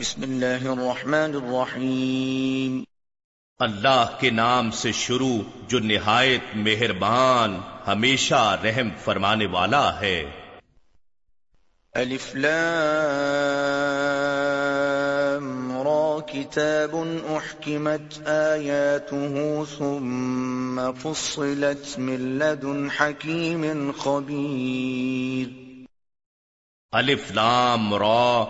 بسم اللہ الرحمن الرحیم۔ اللہ کے نام سے شروع جو نہایت مہربان ہمیشہ رحم فرمانے والا ہے۔ الف لام را کتاب احکمت آیاته ثم فصلت من لدن حکیم خبیر۔ الف لام را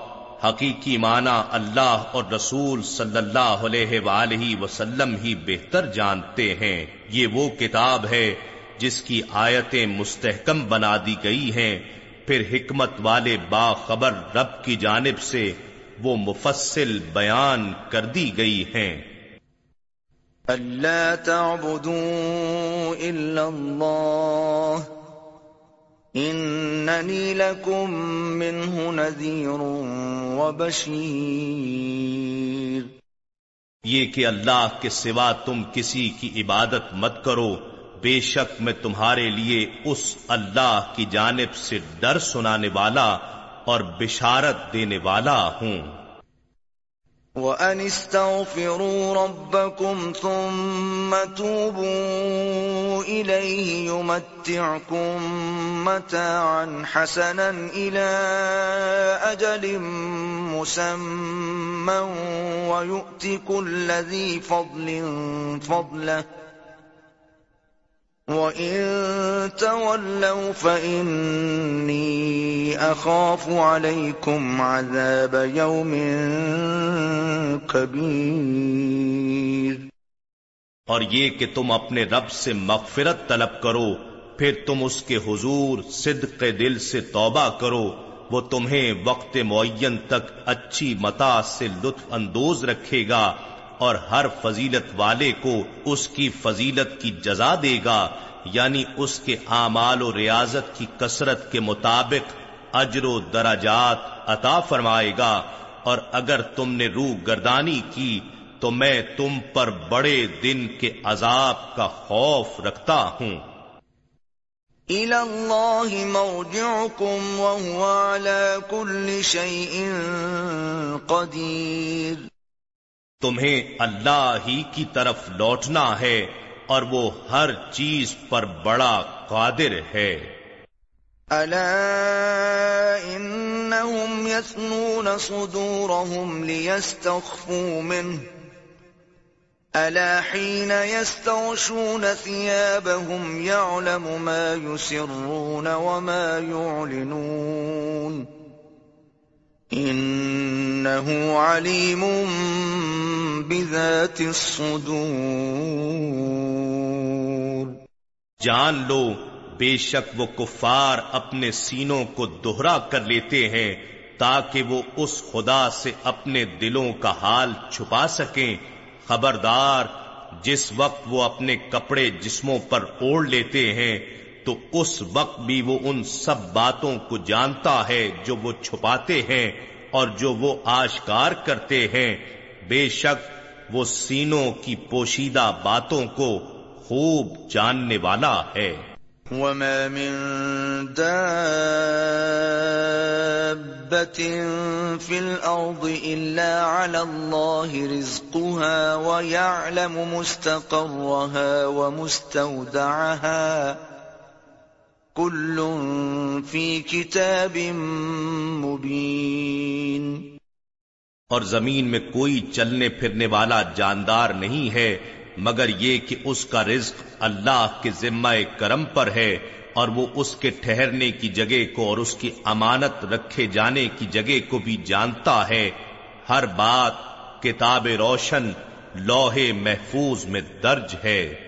حقیقی معنی اللہ اور رسول صلی اللہ علیہ وآلہ وسلم ہی بہتر جانتے ہیں۔ یہ وہ کتاب ہے جس کی آیتیں مستحکم بنا دی گئی ہیں۔ پھر حکمت والے باخبر رب کی جانب سے وہ مفصل بیان کر دی گئی ہیں۔ اللہ تعبدوا الا اللہ اننی لکم منہ نذیر و بشیر یہ کہ اللہ کے سوا تم کسی کی عبادت مت کرو، بے شک میں تمہارے لیے اس اللہ کی جانب سے ڈر سنانے والا اور بشارت دینے والا ہوں۔ وَأَنِ اسْتَغْفِرُوا رَبَّكُمْ ثُمَّ تُوبُوا إِلَيْهِ يُمَتِّعْكُمْ مَتَاعًا حَسَنًا إِلَى أَجَلٍ مُّسَمًّى وَيُؤْتِ كُلَّ ذِي فَضْلٍ فَضْلَهُ وَإِن تَوَلَّوْا فَإِنِّي أَخَافُ عَلَيْكُمْ عَذَابَ يَوْمٍ كَبِيرٍ اور یہ کہ تم اپنے رب سے مغفرت طلب کرو، پھر تم اس کے حضور صدق دل سے توبہ کرو، وہ تمہیں وقت معین تک اچھی متا سے لطف اندوز رکھے گا۔ اور ہر فضیلت والے کو اس کی فضیلت کی جزا دے گا یعنی اس کے اعمال و ریاضت کی کثرت کے مطابق اجر و دراجات عطا فرمائے گا۔ اور اگر تم نے روح گردانی کی، تو میں تم پر بڑے دن کے عذاب کا خوف رکھتا ہوں۔ قدیر۔ تمہیں اللہ ہی کی طرف لوٹنا ہے اور وہ ہر چیز پر بڑا قادر ہے۔ الا انہم یثنون صدورہم لیستخفوا منہ۔ الا حین یستغشون ثیابہم یعلم ما یسرون وما یعلنون۔ انہو علیم بذات الصدور. جان لو، بے شک وہ کفار اپنے سینوں کو دوہرا کر لیتے ہیں تاکہ وہ اس خدا سے اپنے دلوں کا حال چھپا سکیں۔ خبردار، جس وقت وہ اپنے کپڑے جسموں پر اوڑھ لیتے ہیں تو اس وقت بھی وہ ان سب باتوں کو جانتا ہے جو وہ چھپاتے ہیں اور جو وہ آشکار کرتے ہیں۔ بے شک وہ سینوں کی پوشیدہ باتوں کو خوب جاننے والا ہے۔ وما من دابة في الأرض إلا على الله رزقها ويعلم مستقرها ومستودعها۔ كل في كتاب مبين۔ اور زمین میں کوئی چلنے پھرنے والا جاندار نہیں ہے، مگر یہ کہ اس کا رزق اللہ کے ذمہ کرم پر ہے اور وہ اس کے ٹھہرنے کی جگہ کو اور اس کی امانت رکھے جانے کی جگہ کو بھی جانتا ہے۔ ہر بات کتاب روشن لوہے محفوظ میں درج ہے۔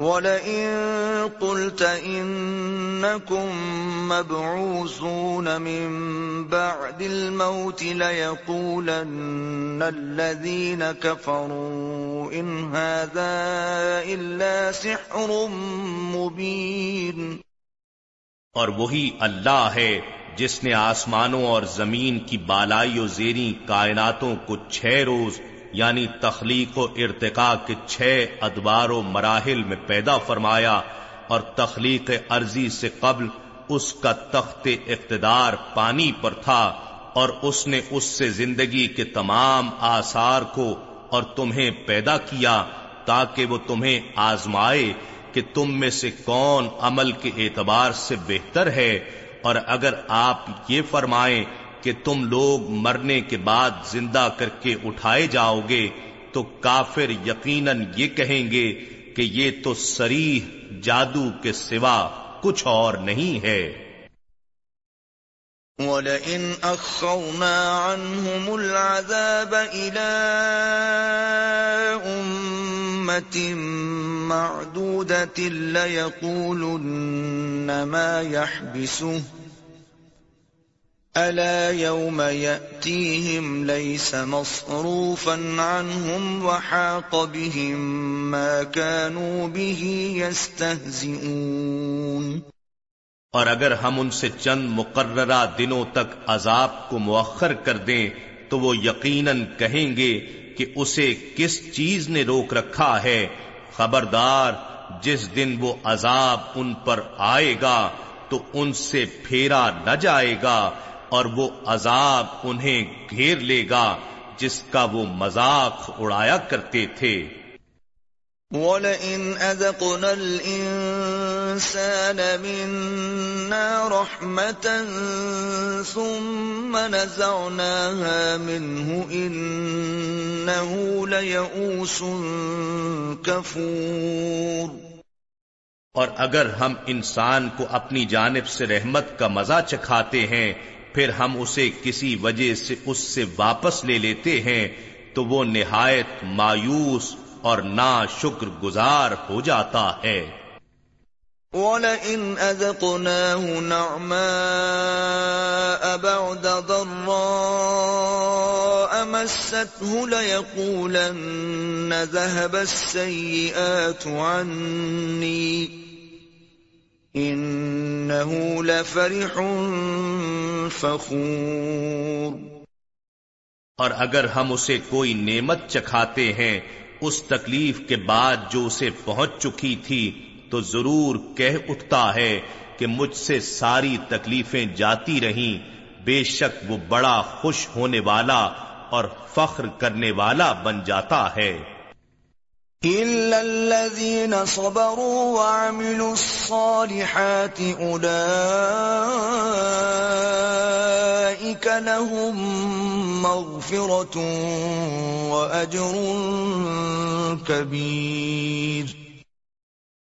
وَلَئِن قُلْتَ إِنَّكُمْ مَبْعُوثُونَ مِنْ بَعْدِ الْمَوْتِ لَيَقُولَنَّ الَّذِينَ كَفَرُوا إِنْ هَذَا إِلَّا سِحْرٌ مُبِينٌ اور وہی اللہ ہے جس نے آسمانوں اور زمین کی بالائی و زیری کائناتوں کو چھ روز یعنی تخلیق و ارتقاء کے چھ ادوار و مراحل میں پیدا فرمایا اور تخلیق عرضی سے قبل اس کا تخت اقتدار پانی پر تھا اور اس نے اس سے زندگی کے تمام آثار کو اور تمہیں پیدا کیا تاکہ وہ تمہیں آزمائے کہ تم میں سے کون عمل کے اعتبار سے بہتر ہے اور اگر آپ یہ فرمائیں کہ تم لوگ مرنے کے بعد زندہ کر کے اٹھائے جاؤ گے تو کافر یقیناً یہ کہیں گے کہ یہ تو سریح جادو کے سوا کچھ اور نہیں ہے۔ وَلَئِنْ أَخَّرْنَا عَنْهُمُ الْعَذَابَ إِلَىٰ أُمَّةٍ مَّعْدُودَةٍ لَيَقُولُنَّ مَا يَحْبِسُهُ أَلَا يَوْمَ يَأْتِيهِمْ لَيْسَ مَصْرُوفًا عَنْهُمْ وَحَاقَ بِهِمْ مَا كَانُوا بِهِ يَسْتَهْزِئُونَ اور اگر ہم ان سے چند مقررہ دنوں تک عذاب کو مؤخر کر دیں، تو وہ یقیناً کہیں گے کہ اسے کس چیز نے روک رکھا ہے۔ خبردار، جس دن وہ عذاب ان پر آئے گا، تو ان سے پھیرا نہ جائے گا۔ اور وہ عذاب انہیں گھیر لے گا جس کا وہ مذاق اڑایا کرتے تھے۔ وَلَئِنْ أَذَقْنَا الْإِنسَانَ مِنَّا رَحْمَةً ثُمَّ نَزَعْنَاهَا مِنْهُ إِنَّهُ لَيَئُوسٌ كَفُورٌ۔ اور اگر ہم انسان کو اپنی جانب سے رحمت کا مزہ چکھاتے ہیں پھر ہم اسے کسی وجہ سے اس سے واپس لے لیتے ہیں، تو وہ نہایت مایوس اور نا شکر گزار ہو جاتا ہے۔ وَلَئِنْ أَذَقْنَاهُ نَعْمَاءَ بَعْدَ ضَرَّاءَ مَسَّتْهُ لَيَقُولَنَّ ذَهَبَ السَّيِّئَاتُ عَنِّي انہو لفرح فخور۔ اور اگر ہم اسے کوئی نعمت چکھاتے ہیں، اس تکلیف کے بعد جو اسے پہنچ چکی تھی، تو ضرور کہہ اٹھتا ہے کہ مجھ سے ساری تکلیفیں جاتی رہیں۔ بے شک وہ بڑا خوش ہونے والا اور فخر کرنے والا بن جاتا ہے۔ إِلَّا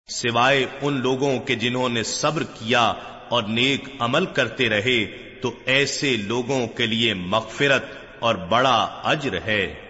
سوائے ان لوگوں کے جنہوں نے صبر کیا اور نیک عمل کرتے رہے، تو ایسے لوگوں کے لیے مغفرت اور بڑا اجر ہے۔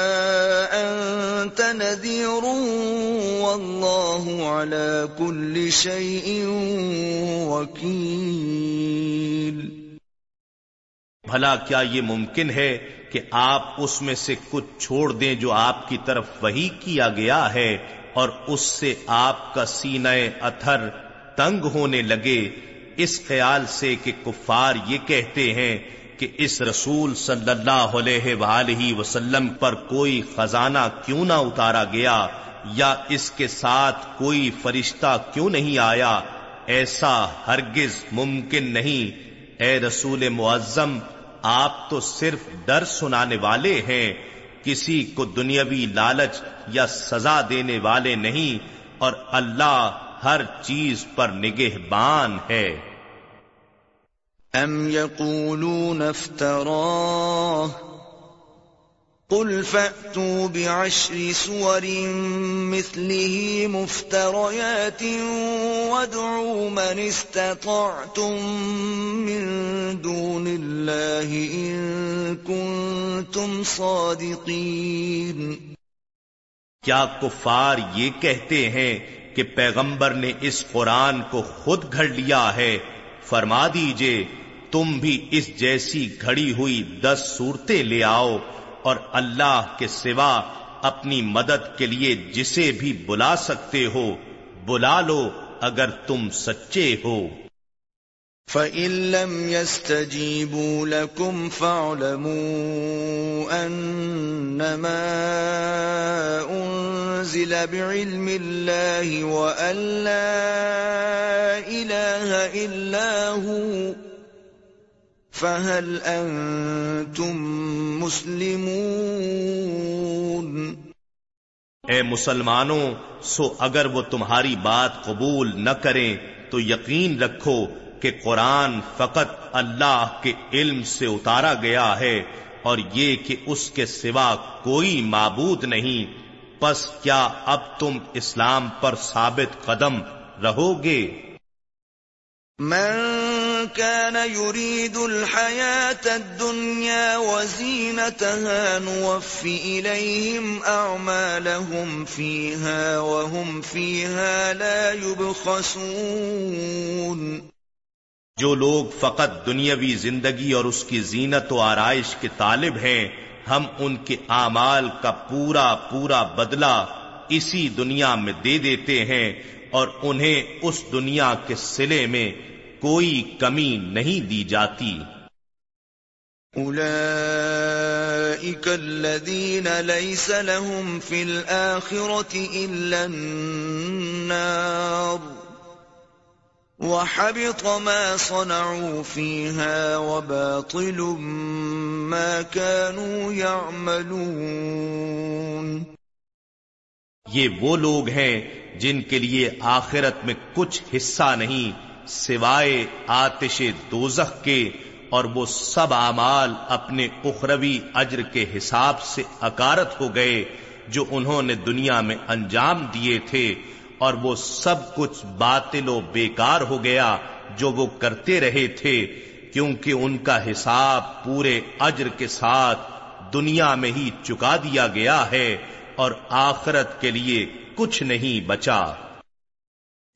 بھلا کیا یہ ممکن ہے کہ آپ اس میں سے کچھ چھوڑ دیں جو آپ کی طرف وہی کیا گیا ہے اور اس سے آپ کا سینہ اتھر تنگ ہونے لگے؟ اس خیال سے کہ کفار یہ کہتے ہیں کہ اس رسول صلی اللہ علیہ وآلہ وسلم پر کوئی خزانہ کیوں نہ اتارا گیا یا اس کے ساتھ کوئی فرشتہ کیوں نہیں آیا؟ ایسا ہرگز ممکن نہیں۔ اے رسول معظم، آپ تو صرف ڈر سنانے والے ہیں۔ کسی کو دنیاوی لالچ یا سزا دینے والے نہیں اور اللہ ہر چیز پر نگہبان ہے۔ ام يقولون افتراه قل فأتوا بعشر سور مثله مفتريات وادعوا من استطعتم من دون الله إن كنتم صادقين کیا کفار یہ کہتے ہیں کہ پیغمبر نے اس قرآن کو خود گھڑ لیا ہے؟ فرما دیجیے تم بھی اس جیسی گھڑی ہوئی دس صورتیں لے آؤ اور اللہ کے سوا اپنی مدد کے لیے جسے بھی بلا سکتے ہو، بلا لو اگر تم سچے ہو۔ فَإِن لَّمْ يَسْتَجِيبُوا لَكُمْ فَاعْلَمُوا أَنَّمَا أُنزِلَ بِعِلْمِ اللَّهِ وَأَن لَّا إِلَٰهَ إِلَّا هُوَ فَهَلْ أَنتُم مُّسْلِمُونَ؟ اے مسلمانوں سو اگر وہ تمہاری بات قبول نہ کریں تو یقین رکھو کہ قرآن فقط اللہ کے علم سے اتارا گیا ہے اور یہ کہ اس کے سوا کوئی معبود نہیں۔ پس کیا اب تم اسلام پر ثابت قدم رہو گے؟ من كان يريد الحياة الدنيا وزينتها نوف إليهم أعمالهم فيها وهم فيها لا يبخسون جو لوگ فقط دنیاوی زندگی اور اس کی زینت و آرائش کے طالب ہیں، ہم ان کے اعمال کا پورا پورا بدلہ اسی دنیا میں دے دیتے ہیں اور انہیں اس دنیا کے سلے میں کوئی کمی نہیں دی جاتی۔ أولئك الذين ليس لهم في الآخرة إلا النار۔ وحبط ما صنعوا فيها وباطل ما كانوا يعملون یہ وہ لوگ ہیں جن کے لیے آخرت میں کچھ حصہ نہیں۔ سوائے آتش دوزخ کے اور وہ سب اعمال اپنے اخروی اجر کے حساب سے اکارت ہو گئے جو انہوں نے دنیا میں انجام دیے تھے اور وہ سب کچھ باطل و بیکار ہو گیا جو وہ کرتے رہے تھے کیونکہ ان کا حساب پورے اجر کے ساتھ دنیا میں ہی چکا دیا گیا ہے اور آخرت کے لیے کچھ نہیں بچا۔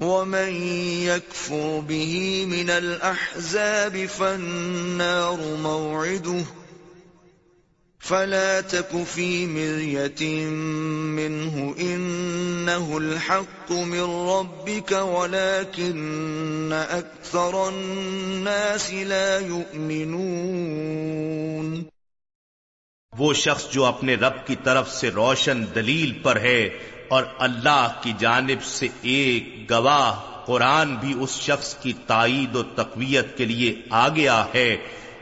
ومن يكفر به من الأحزاب فالنار موعده فلا تك في مرية منه إنه الحق من ربك ولكن أكثر الناس لا يؤمنون وہ شخص جو اپنے رب کی طرف سے روشن دلیل پر ہے اور اللہ کی جانب سے ایک گواہ قرآن بھی اس شخص کی تائید و تقویت کے لیے آ گیا ہے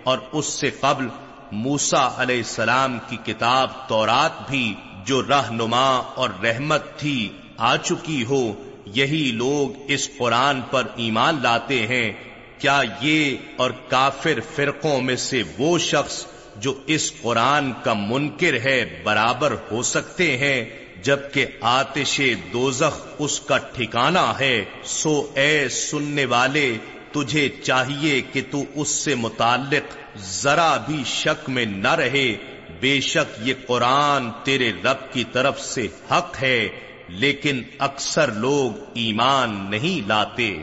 اور اس سے قبل موسا علیہ السلام کی کتاب تورات بھی جو رہنما اور رحمت تھی آ چکی ہو، یہی لوگ اس قرآن پر ایمان لاتے ہیں۔ کیا یہ اور کافر فرقوں میں سے وہ شخص جو اس قرآن کا منکر ہے برابر ہو سکتے ہیں؟ جبکہ آتش دوزخ اس کا ٹھکانہ ہے، سو اے سننے والے، تجھے چاہیے کہ تو اس سے متعلق ذرا بھی شک میں نہ رہے۔ بے شک یہ قرآن تیرے رب کی طرف سے حق ہے، لیکن اکثر لوگ ایمان نہیں لاتے۔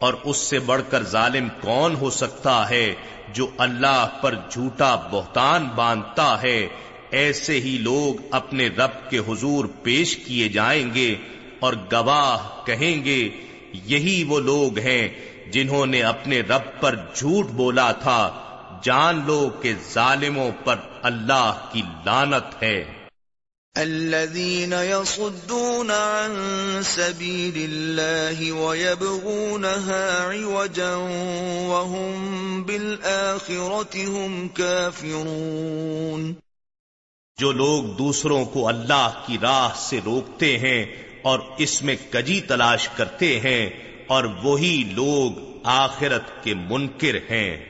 اور اس سے بڑھ کر ظالم کون ہو سکتا ہے جو اللہ پر جھوٹا بہتان باندھتا ہے؟ ایسے ہی لوگ اپنے رب کے حضور پیش کیے جائیں گے اور گواہ کہیں گے، یہی وہ لوگ ہیں جنہوں نے اپنے رب پر جھوٹ بولا تھا۔ جان لو کہ ظالموں پر اللہ کی لانت ہے۔ الذين يصدون عن سبيل الله ويبغونها عوجا وهم بالآخرة هم كافرون. جو لوگ دوسروں کو اللہ کی راہ سے روکتے ہیں اور اس میں کجی تلاش کرتے ہیں اور وہی لوگ آخرت کے منکر ہیں۔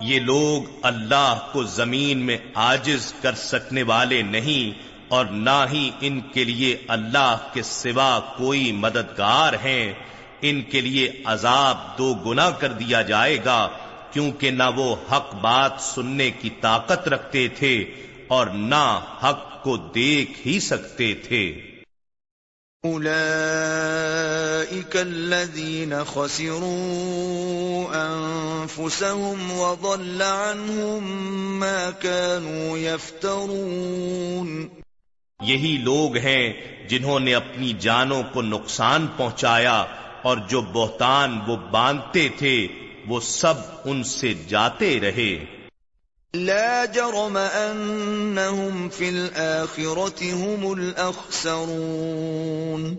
یہ لوگ اللہ کو زمین میں آجز کر سکنے والے نہیں اور نہ ہی ان کے لیے اللہ کے سوا کوئی مددگار ہیں۔ ان کے لیے عذاب دو گنا کر دیا جائے گا، کیونکہ نہ وہ حق بات سننے کی طاقت رکھتے تھے اور نہ حق کو دیکھ ہی سکتے تھے۔ أولئك الذين خسروا أنفسهم وضل عنهم ما كانوا يفترون یہی لوگ ہیں جنہوں نے اپنی جانوں کو نقصان پہنچایا اور جو بہتان وہ باندھتے تھے وہ سب ان سے جاتے رہے۔ لا جرم انہم فی الاخرت ہم الاخسرون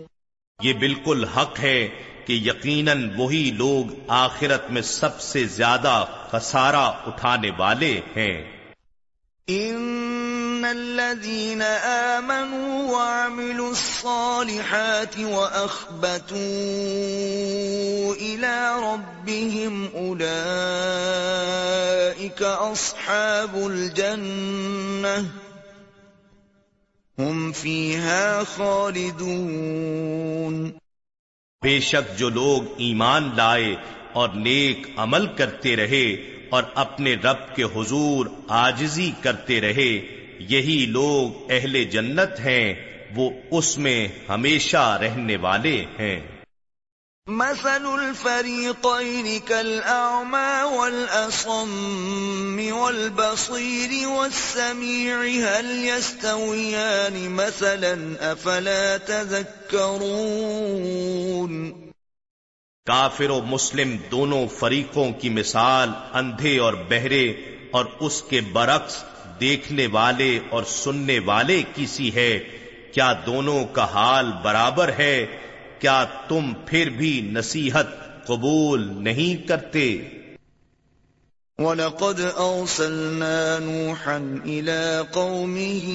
یہ بالکل حق ہے کہ یقیناً وہی لوگ آخرت میں سب سے زیادہ خسارہ اٹھانے والے ہیں۔ ان الذين آمنوا وعملوا الصالحات واخبتوا الى ربهم اولئك اصحاب الجنه هم فيها خالدون بے شک جو لوگ ایمان لائے اور نیک عمل کرتے رہے اور اپنے رب کے حضور آجزی کرتے رہے۔ یہی لوگ اہل جنت ہیں، وہ اس میں ہمیشہ رہنے والے ہیں۔ مثل الفريقين كالأعمى والأصم والبصير والسميع، هل يستويان؟ مثلا أفلا تذكرون؟ کافر و مسلم دونوں فریقوں کی مثال، اندھے اور بہرے، اور اس کے برعکس دیکھنے والے اور سننے والے کسی ہے؟ کیا دونوں کا حال برابر ہے؟ کیا تم پھر بھی نصیحت قبول نہیں کرتے؟ وَلَقَدْ أَرْسَلْنَا نُوحًا إِلَىٰ قَوْمِهِ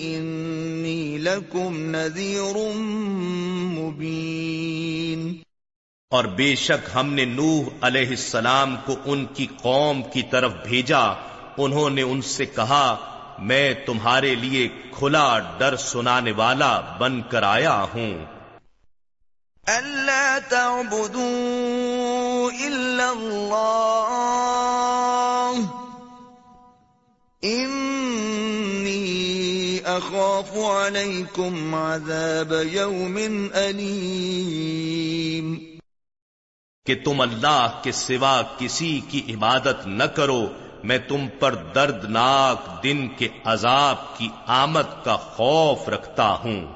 إِنِّي لَكُمْ نَذِيرٌ مُبِينٌ اور بے شک ہم نے نوح علیہ السلام کو ان کی قوم کی طرف بھیجا۔ انہوں نے ان سے کہا، میں تمہارے لیے کھلا ڈر سنانے والا بن کر آیا ہوں۔ اللہ تعبدوا الا اللہ انی اخاف علیکم عذاب یوم علیم کہ تم اللہ کے سوا کسی کی عبادت نہ کرو، میں تم پر دردناک دن کے عذاب کی آمد کا خوف رکھتا ہوں۔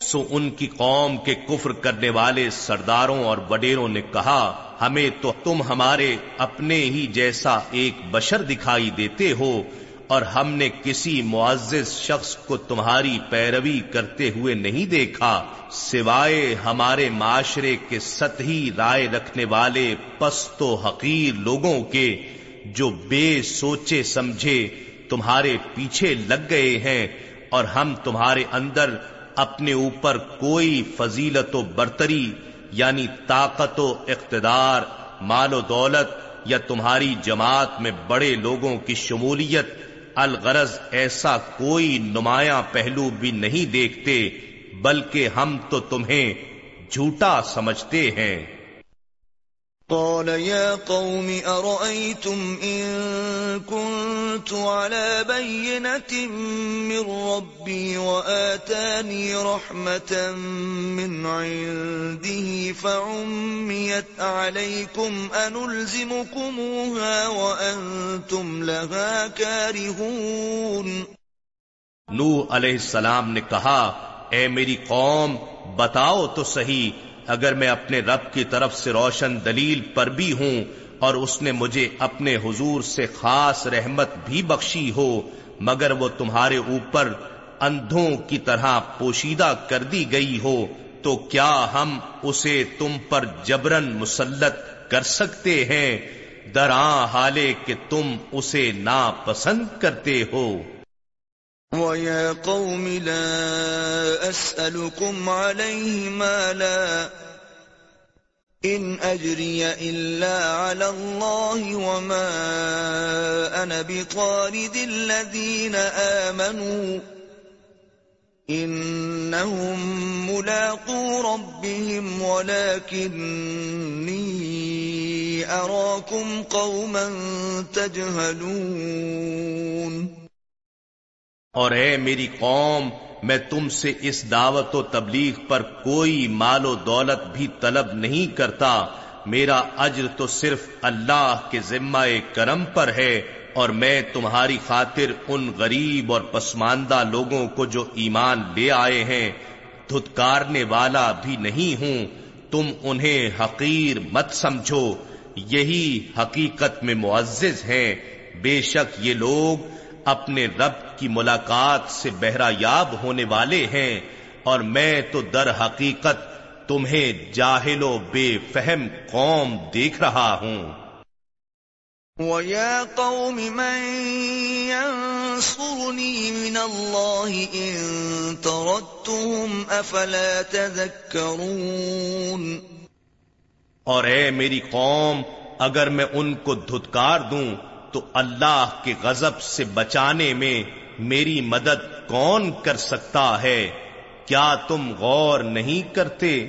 سو ان کی قوم کے کفر کرنے والے سرداروں اور وڈیروں نے کہا، ہمیں تو تم ہمارے اپنے ہی جیسا ایک بشر دکھائی دیتے ہو، اور ہم نے کسی معزز شخص کو تمہاری پیروی کرتے ہوئے نہیں دیکھا، سوائے ہمارے معاشرے کے سطحی رائے رکھنے والے پست و حقیر لوگوں کے جو بے سوچے سمجھے تمہارے پیچھے لگ گئے ہیں، اور ہم تمہارے اندر اپنے اوپر کوئی فضیلت و برتری یعنی طاقت و اقتدار، مال و دولت یا تمہاری جماعت میں بڑے لوگوں کی شمولیت، الغرض ایسا کوئی نمایاں پہلو بھی نہیں دیکھتے، بلکہ ہم تو تمہیں جھوٹا سمجھتے ہیں۔ قال يا قوم أرأيتم إن كنت على بينة من ربي وآتاني رحمة من عنده فعميت عليكم أنلزمكموها وأنتم لها كارهون نو علیہ السلام نے کہا، اے میری قوم، بتاؤ تو صحیح اگر میں اپنے رب کی طرف سے روشن دلیل پر بھی ہوں اور اس نے مجھے اپنے حضور سے خاص رحمت بھی بخشی ہو، مگر وہ تمہارے اوپر اندھوں کی طرح پوشیدہ کر دی گئی ہو، تو کیا ہم اسے تم پر جبرن مسلط کر سکتے ہیں؟ درا حالے کہ تم اسے ناپسند کرتے ہو۔ وَيَا قَوْمِ لَا أَسْأَلُكُمْ عَلَيْهِ مَالًا إِنْ أَجْرِيَ إِلَّا عَلَى اللَّهِ وَمَا أَنَا بِطَارِدِ الَّذِينَ آمَنُوا إِنَّهُمْ مُلَاقُو رَبِّهِمْ وَلَكِنِّي أَرَاكُمْ قَوْمًا تَجْهَلُونَ اور اے میری قوم، میں تم سے اس دعوت و تبلیغ پر کوئی مال و دولت بھی طلب نہیں کرتا۔ میرا اجر تو صرف اللہ کے ذمہ کرم پر ہے اور میں تمہاری خاطر ان غریب اور پسماندہ لوگوں کو جو ایمان لے آئے ہیں، دھتکارنے والا بھی نہیں ہوں۔ تم انہیں حقیر مت سمجھو۔ یہی حقیقت میں معزز ہیں۔ بے شک یہ لوگ اپنے رب کی ملاقات سے بہرا یاب ہونے والے ہیں اور میں تو در حقیقت تمہیں جاہل و بے فہم قوم دیکھ رہا ہوں۔ وَيَا قَوْمِ مَن يَنصُرُنِي مِنَ اللَّهِ إِن تَرَدتُّهُمْ أَفَلَا تَذَكَّرُونَ۔ اور اے میری قوم اگر میں ان کو دھتکار دوں تو اللہ کے غضب سے بچانے میں میری مدد کون کر سکتا ہے؟ کیا تم غور نہیں کرتے؟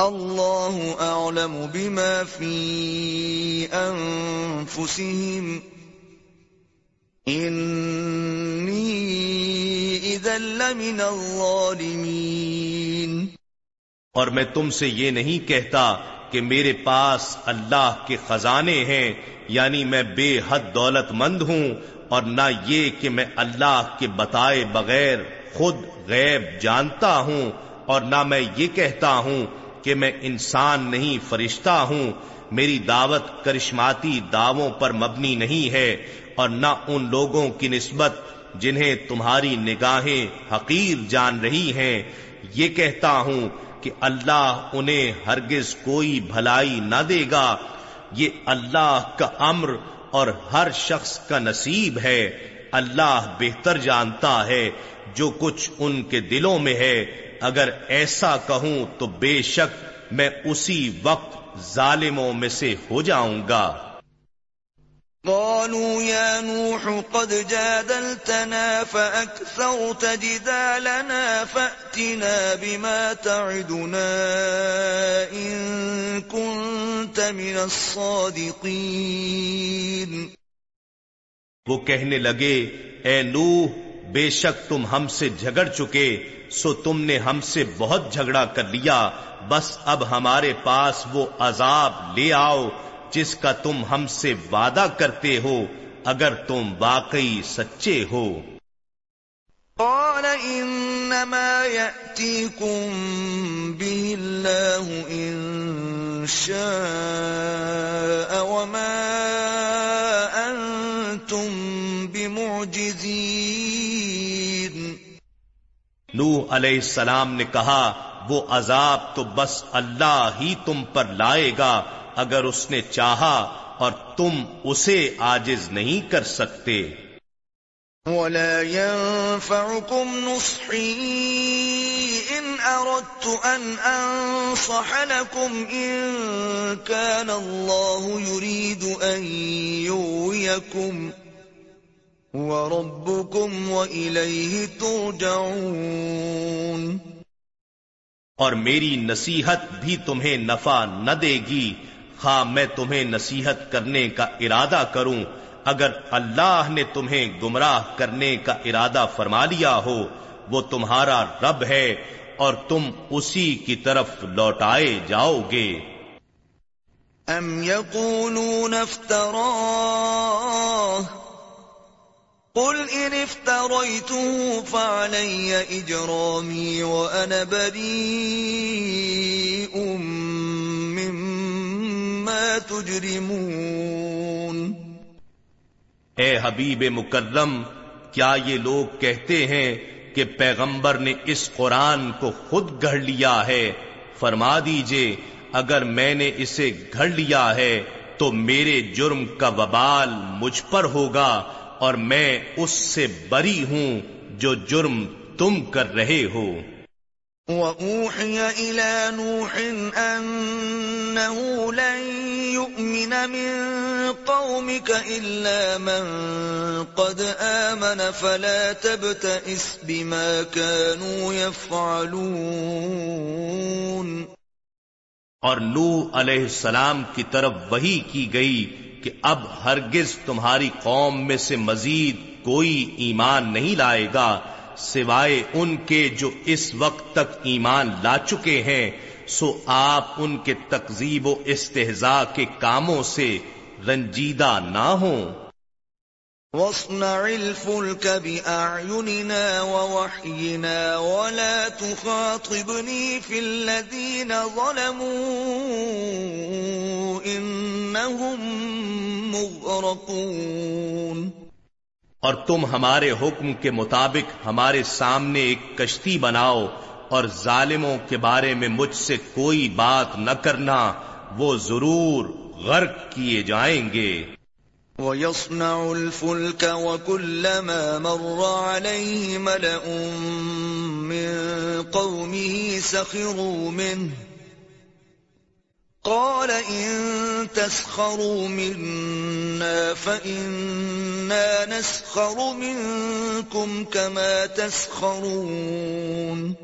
اللہ اعلم بما فی انفسهم انی اذا لمن الظالمین اور میں تم سے یہ نہیں کہتا کہ میرے پاس اللہ کے خزانے ہیں یعنی میں بے حد دولت مند ہوں، اور نہ یہ کہ میں اللہ کے بتائے بغیر خود غیب جانتا ہوں، اور نہ میں یہ کہتا ہوں کہ میں انسان نہیں، فرشتہ ہوں۔ میری دعوت کرشماتی دعووں پر مبنی نہیں ہے اور نہ ان لوگوں کی نسبت جنہیں تمہاری نگاہیں حقیر جان رہی ہیں۔ یہ کہتا ہوں کہ اللہ انہیں ہرگز کوئی بھلائی نہ دے گا۔ یہ اللہ کا امر اور ہر شخص کا نصیب ہے۔ اللہ بہتر جانتا ہے جو کچھ ان کے دلوں میں ہے۔ اگر ایسا کہوں تو بے شک میں اسی وقت ظالموں میں سے ہو جاؤں گا۔ قالوا يا نوح قد جادلتنا فأكثرت جدالنا فأتنا بما تعدنا إن كنت من الصادقين۔ وہ کہنے لگے اے نوح بے شک تم ہم سے جھگڑ چکے، سو تم نے ہم سے بہت جھگڑا کر لیا۔ بس اب ہمارے پاس وہ عذاب لے آؤ، جس کا تم ہم سے وعدہ کرتے ہو، اگر تم واقعی سچے ہو۔ قال انما يأتيكم به الله ان شاء وما انتم بمعجزين نوح علیہ السلام نے کہا، وہ عذاب تو بس اللہ ہی تم پر لائے گا، اگر اس نے چاہا اور تم اسے آجز نہیں کر سکتے۔ ولا ينفعكم نصحي إن أردت أن أنصح لكم إن كان الله يريد أن يويكم وربكم وإليه ترجعون۔ اور میری نصیحت بھی تمہیں نفع نہ دے گی۔ خواہ میں تمہیں نصیحت کرنے کا ارادہ کروں۔ اگر اللہ نے تمہیں گمراہ کرنے کا ارادہ فرما لیا ہو وہ تمہارا رب ہے اور تم اسی کی طرف لوٹائے جاؤ گے۔ ام قل ان افتريته فعلي اجرامي وانا بريء تجرمون. اے حبیب مکرم، کیا یہ لوگ کہتے ہیں کہ پیغمبر نے اس قرآن کو خود گھڑ لیا ہے؟ فرما دیجیے، اگر میں نے اسے گھڑ لیا ہے تو میرے جرم کا وبال مجھ پر ہوگا اور میں اس سے بری ہوں جو جرم تم کر رہے ہو۔ وَأُوحِيَ إِلَى نُوحٍ أَنَّهُ لَن يُؤْمِنَ مِن قَوْمِكَ إِلَّا مَن قَدْ آمَنَ فَلَا تَبْتَئِسْ بِمَا كَانُوا يَفْعَلُونَ۔ اور نوح علیہ السلام کی طرف وہی کی گئی۔ کہ اب ہرگز تمہاری قوم میں سے مزید کوئی ایمان نہیں لائے گا، سوائے ان کے جو اس وقت تک ایمان لا چکے ہیں، سو آپ ان کے تقزیب و استحضاء کے کاموں سے رنجیدہ نہ ہوں۔ وَاصْنَعِ الْفُلْكَ بِأَعْيُنِنَا وَوَحْيِنَا وَلَا تُخَاطِبْنِي فِي الَّذِينَ ظَلَمُوا إِنَّهُمْ مُغْرَقُونَ. اور تم ہمارے حکم کے مطابق ہمارے سامنے ایک کشتی بناؤ اور ظالموں کے بارے میں مجھ سے کوئی بات نہ کرنا، وہ ضرور غرق کیے جائیں گے۔ وَيَصْنَعُ الْفُلْكَ وَكُلَّمَا مَرَّ عَلَيْهِ مَلَأٌ مِّن قَوْمِهِ سَخِرُوا مِنْهُ قال إن تسخروا منا فإنا نسخر منكم كما تسخرون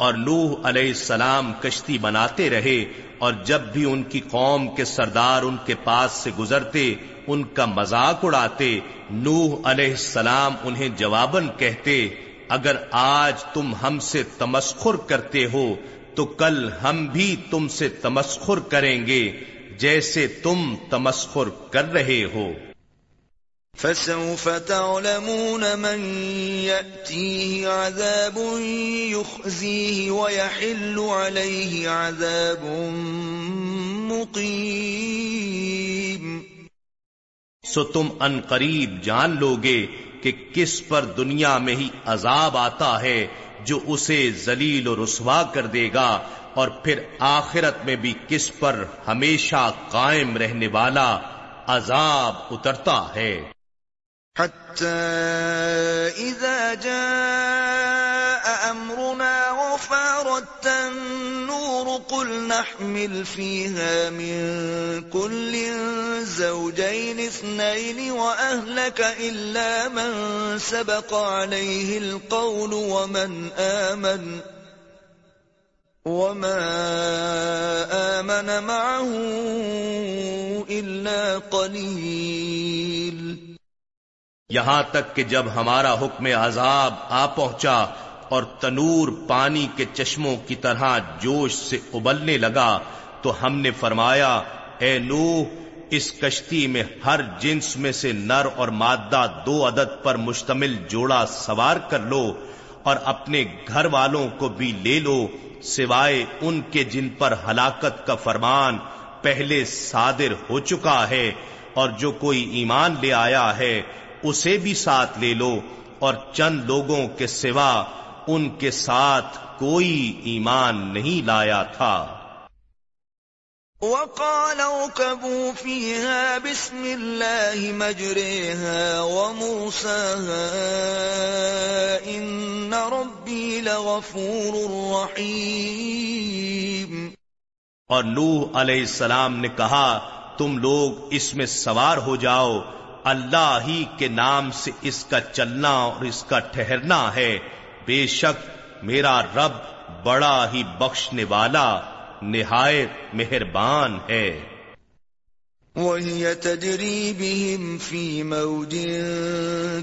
اور نوح علیہ السلام کشتی بناتے رہے اور جب بھی ان کی قوم کے سردار ان کے پاس سے گزرتے ان کا مذاق اڑاتے، نوح علیہ السلام انہیں جواباً کہتے، اگر آج تم ہم سے تمسخر کرتے ہو، تو کل ہم بھی تم سے تمسخر کریں گے، جیسے تم تمسخر کر رہے ہو۔ فسوف تعلمون من يأتيه عذاب يخزيه ويحل عليه عذاب مقيم سو تم ان قریب جان لوگے کہ کس پر دنیا میں ہی عذاب آتا ہے جو اسے ذلیل و رسوا کر دے گا اور پھر آخرت میں بھی کس پر ہمیشہ قائم رہنے والا عذاب اترتا ہے۔ إذا جاء أمرنا فيها من كل زوجين اثنين وأهلك إلا من سبق عليه القول ومن آمن وما آمن معه إلا قليل. یہاں تک کہ جب ہمارا حکم عذاب آ پہنچا اور تنور پانی کے چشموں کی طرح جوش سے ابلنے لگا تو ہم نے فرمایا، اے نوح، اس کشتی میں ہر جنس میں سے نر اور مادہ دو عدد پر مشتمل جوڑا سوار کر لو اور اپنے گھر والوں کو بھی لے لو، سوائے ان کے جن پر ہلاکت کا فرمان پہلے صادر ہو چکا ہے اور جو کوئی ایمان لے آیا ہے، اسے بھی ساتھ لے لو اور چند لوگوں کے سوا ان کے ساتھ کوئی ایمان نہیں لایا تھا۔ وقال اركبوا فيها بسم الله مجريها وموساها إن ربي لغفور رحيم۔ اور نوح علیہ السلام نے کہا تم لوگ اس میں سوار ہو جاؤ۔ اللہ ہی کے نام سے اس کا چلنا اور اس کا ٹھہرنا ہے۔ بے شک میرا رب بڑا ہی بخشنے والا نہایت مہربان ہے۔ وهي تجري بهم في موج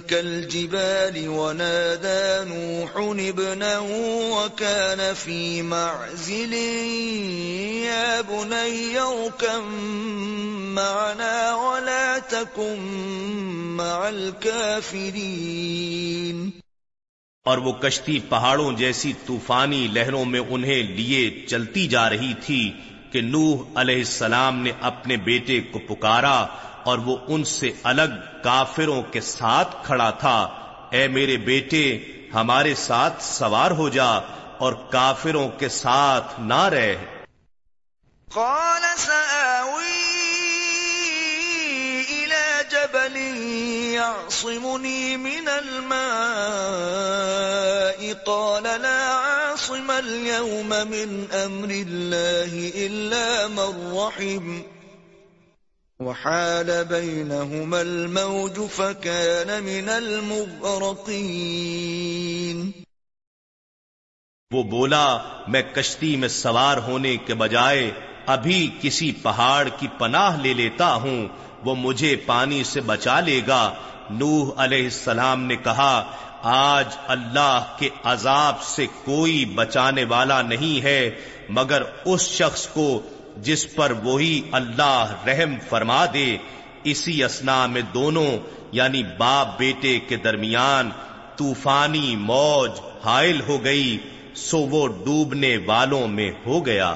كالجبال ونادى نوح ابنه وكان في معزل يا بني اركم معنا ولا تكن مع الكافرين۔ اور وہ کشتی پہاڑوں جیسی طوفانی لہروں میں انہیں لیے چلتی جا رہی تھی کہ نوح علیہ السلام نے اپنے بیٹے کو پکارا اور وہ ان سے الگ کافروں کے ساتھ کھڑا تھا۔ اے میرے بیٹے، ہمارے ساتھ سوار ہو جا اور کافروں کے ساتھ نہ رہ۔ قال سآوي إلى جبل يعصمني من الماء. قال لا عاصم اليوم من أمر الله إلا من رحم. وحال بينهما الموج فكان من المغرقين. وہ بولا، میں کشتی میں سوار ہونے کے بجائے ابھی کسی پہاڑ کی پناہ لے لیتا ہوں وہ مجھے پانی سے بچا لے گا۔ نوح علیہ السلام نے کہا، آج اللہ کے عذاب سے کوئی بچانے والا نہیں ہے، مگر اس شخص کو جس پر وہی اللہ رحم فرما دے۔ اسی اسنا میں دونوں یعنی باپ بیٹے کے درمیان طوفانی موج حائل ہو گئی، سو وہ ڈوبنے والوں میں ہو گیا۔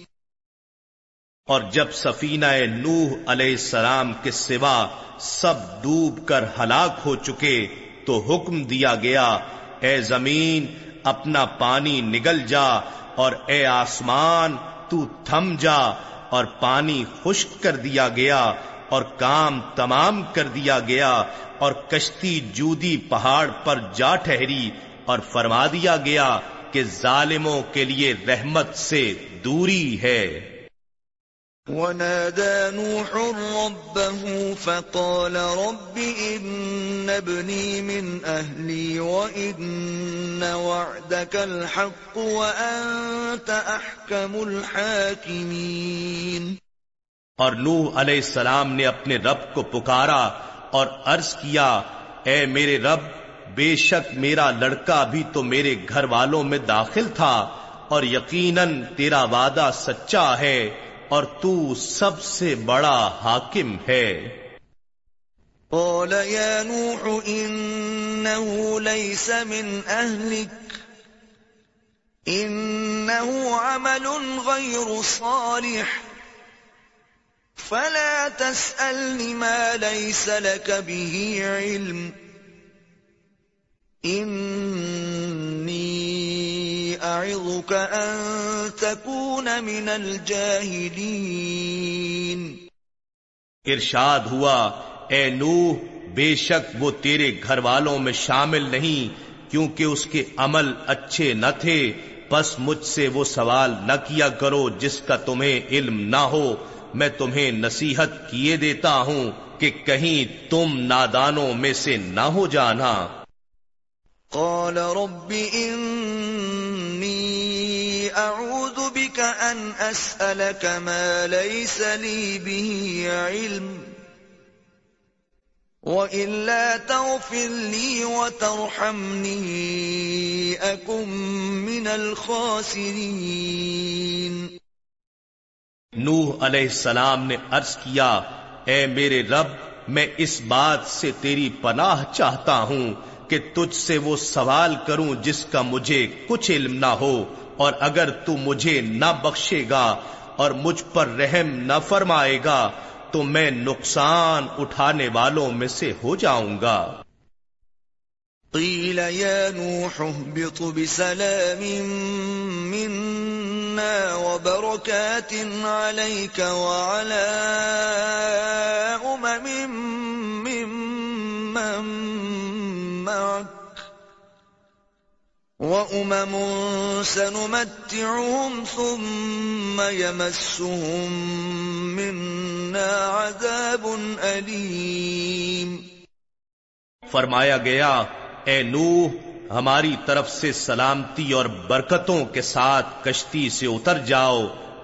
اور جب سفینہ نوح علیہ السلام کے سوا سب ڈوب کر ہلاک ہو چکے تو حکم دیا گیا، اے زمین، اپنا پانی نگل جا اور اے آسمان، تو تھم جا اور پانی خشک کر دیا گیا اور کام تمام کر دیا گیا اور کشتی جودی پہاڑ پر جا ٹھہری اور فرما دیا گیا کہ ظالموں کے لیے رحمت سے دوری ہے۔ ونادى نوح ربه فقال رب إن ابني من أهلي وإن وعدك الحق وأنت أحكم الحاكمين. اور نوح علیہ السلام نے اپنے رب کو پکارا اور عرض کیا، اے میرے رب، بے شک میرا لڑکا بھی تو میرے گھر والوں میں داخل تھا اور یقیناً تیرا وعدہ سچا ہے۔ اور تو سب سے بڑا حاکم ہے۔ قال يا نوح إنه ليس من أهلك إنه عمل غير صالح فلا تسألني ما ليس لك به علم أعظك أن تكون من الجاهلين. ارشاد ہوا اے نوح بے شک وہ تیرے گھر والوں میں شامل نہیں کیونکہ اس کے عمل اچھے نہ تھے بس مجھ سے وہ سوال نہ کیا کرو جس کا تمہیں علم نہ ہو۔ میں تمہیں نصیحت کیے دیتا ہوں کہ کہیں تم نادانوں میں سے نہ ہو جانا۔ قال رب أعوذ بك أن أسألك ما ليس لي به علم وإلا تغفر لي وترحمني، أكن من الخاسرين. نوح علیہ السلام نے عرض کیا، اے میرے رب، میں اس بات سے تیری پناہ چاہتا ہوں کہ تجھ سے وہ سوال کروں جس کا مجھے کچھ علم نہ ہو۔ اور اگر تو مجھے نہ بخشے گا اور مجھ پر رحم نہ فرمائے گا، تو میں نقصان اٹھانے والوں میں سے ہو جاؤں گا۔ قيل يا نوح اهبط بسلام منا وبركات عليك وعلى أمم وأمم سنمتعهم ثم يمسهم منا عذاب أليم فرمایا گیا، اے نوح، ہماری طرف سے سلامتی اور برکتوں کے ساتھ کشتی سے اتر جاؤ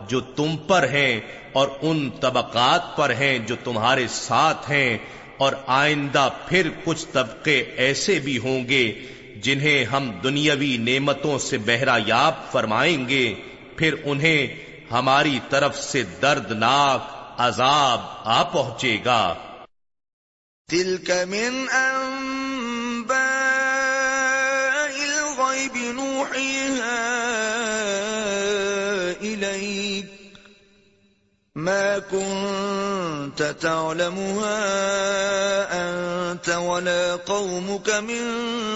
جو تم پر ہیں اور ان طبقات پر ہیں جو تمہارے ساتھ ہیں اور آئندہ پھر کچھ طبقے ایسے بھی ہوں گے جنہیں ہم دنیاوی نعمتوں سے بہرا یاب فرمائیں گے، پھر انہیں ہماری طرف سے دردناک عذاب آ پہنچے گا۔ تلك من أنباء الغيب نوحيها إليك ما كنت تعلمها أنت ولا قومك من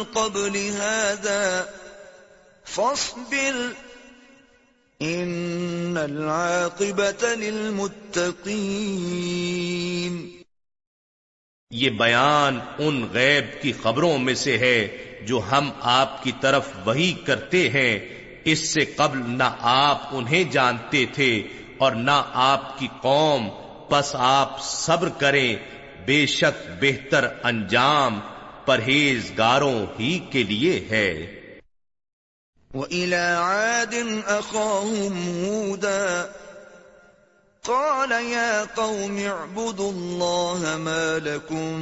قبل هذا فاصبر إن العاقبة للمتقين یہ بیان ان غیب کی خبروں میں سے ہے جو ہم آپ کی طرف وہی کرتے ہیں اس سے قبل نہ آپ انہیں جانتے تھے اور نہ آپ کی قوم، پس آپ صبر کریں، بے شک بہتر انجام پرہیزگاروں ہی کے لیے ہے۔ وَإِلَى عَادٍ أَخَاهُمْ هُودًا، قال يا قوم اعبدوا الله ما لكم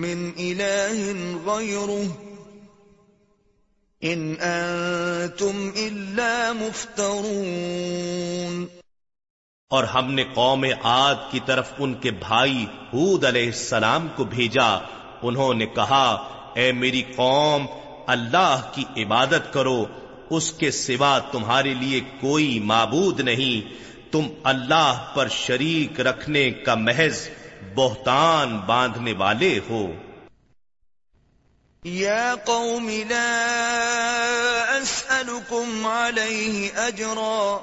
من إله غيره، إن أنتم إلا مفترون۔ اور ہم نے قوم عاد کی طرف ان کے بھائی حود علیہ السلام کو بھیجا۔ انہوں نے کہا، اے میری قوم، اللہ کی عبادت کرو، اس کے سوا تمہارے لیے کوئی معبود نہیں۔ تم اللہ پر شریک رکھنے کا محض بہتان باندھنے والے ہو۔ يا قوم، لا أسألكم عليه أجرا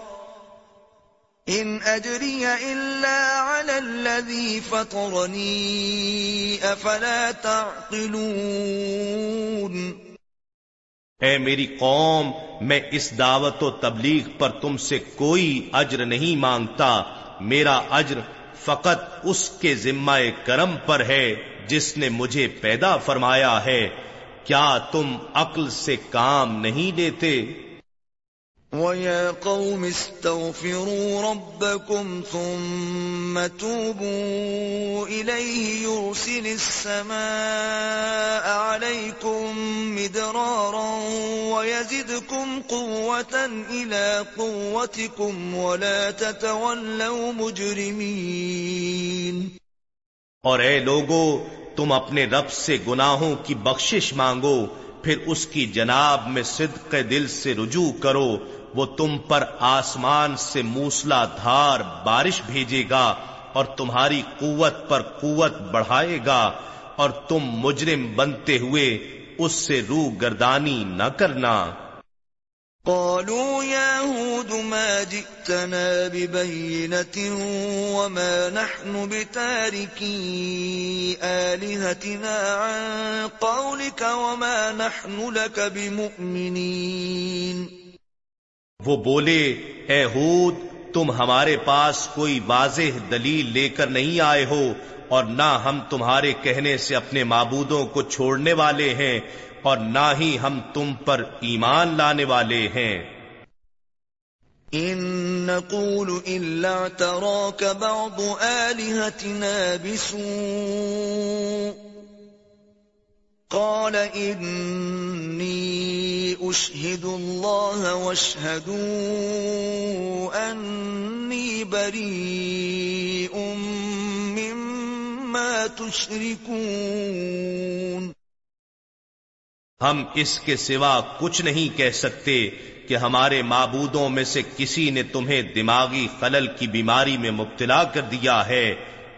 إن أجري إلا على الذي فطرني أفلا تعقلون اے میری قوم، میں اس دعوت و تبلیغ پر تم سے کوئی اجر نہیں مانگتا۔ میرا اجر فقط اس کے ذمہ کرم پر ہے جس نے مجھے پیدا فرمایا ہے۔ کیا تم عقل سے کام نہیں لیتے؟ وَيَا قَوْمِ اسْتَغْفِرُوا رَبَّكُمْ ثُمَّ تُوبُوا إِلَيْهِ يُرْسِلِ السَّمَاءَ عَلَيْكُمْ مِدْرَارًا وَيَزِدْكُمْ قُوَّةً إِلَى قُوَّتِكُمْ وَلَا تَتَوَلَّوْا مُجْرِمِينَ اور اے لوگو، تم اپنے رب سے گناہوں کی بخشش مانگو، پھر اس کی جناب میں صدق دل سے رجوع کرو وہ تم پر آسمان سے موسلا دھار بارش بھیجے گا اور تمہاری قوت پر قوت بڑھائے گا اور تم مجرم بنتے ہوئے اس سے روح گردانی نہ کرنا۔ قالوا يا هود ما جئتنا ببينة وما نحن بتاركي آلهتنا عن قولك وما نحن لك بمؤمنين۔ وہ بولے، اے ہود، تم ہمارے پاس کوئی واضح دلیل لے کر نہیں آئے ہو اور نہ ہم تمہارے کہنے سے اپنے معبودوں کو چھوڑنے والے ہیں اور نہ ہی ہم تم پر ایمان لانے والے ہیں. ان نقول الا اعتراك بعض الهتنا بسوء. قال اني اشهد الله واشهدوا اني بريء مما تشركون۔ ہم اس کے سوا کچھ نہیں کہہ سکتے کہ ہمارے معبودوں میں سے کسی نے تمہیں دماغی خلل کی بیماری میں مبتلا کر دیا ہے۔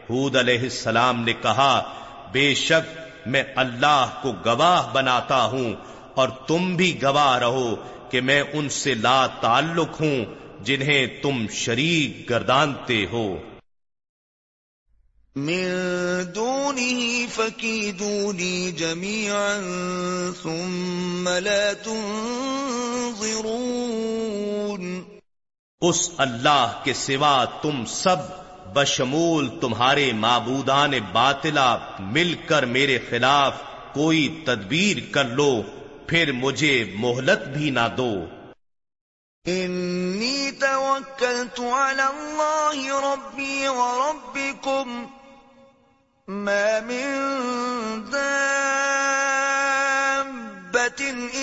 حود علیہ السلام نے کہا، بے شک میں اللہ کو گواہ بناتا ہوں اور تم بھی گواہ رہو کہ میں ان سے لا تعلق ہوں جنہیں تم شریک گردانتے ہو۔ من دونه فكيدوني جميعا ثم لا تنظرون۔ اس اللہ کے سوا تم سب بشمول تمہارے معبودان باطلا مل کر میرے خلاف کوئی تدبیر کر لو، پھر مجھے مہلت بھی نہ دو۔ انی توکلت علی اللہ ربی وربکم ما من دابة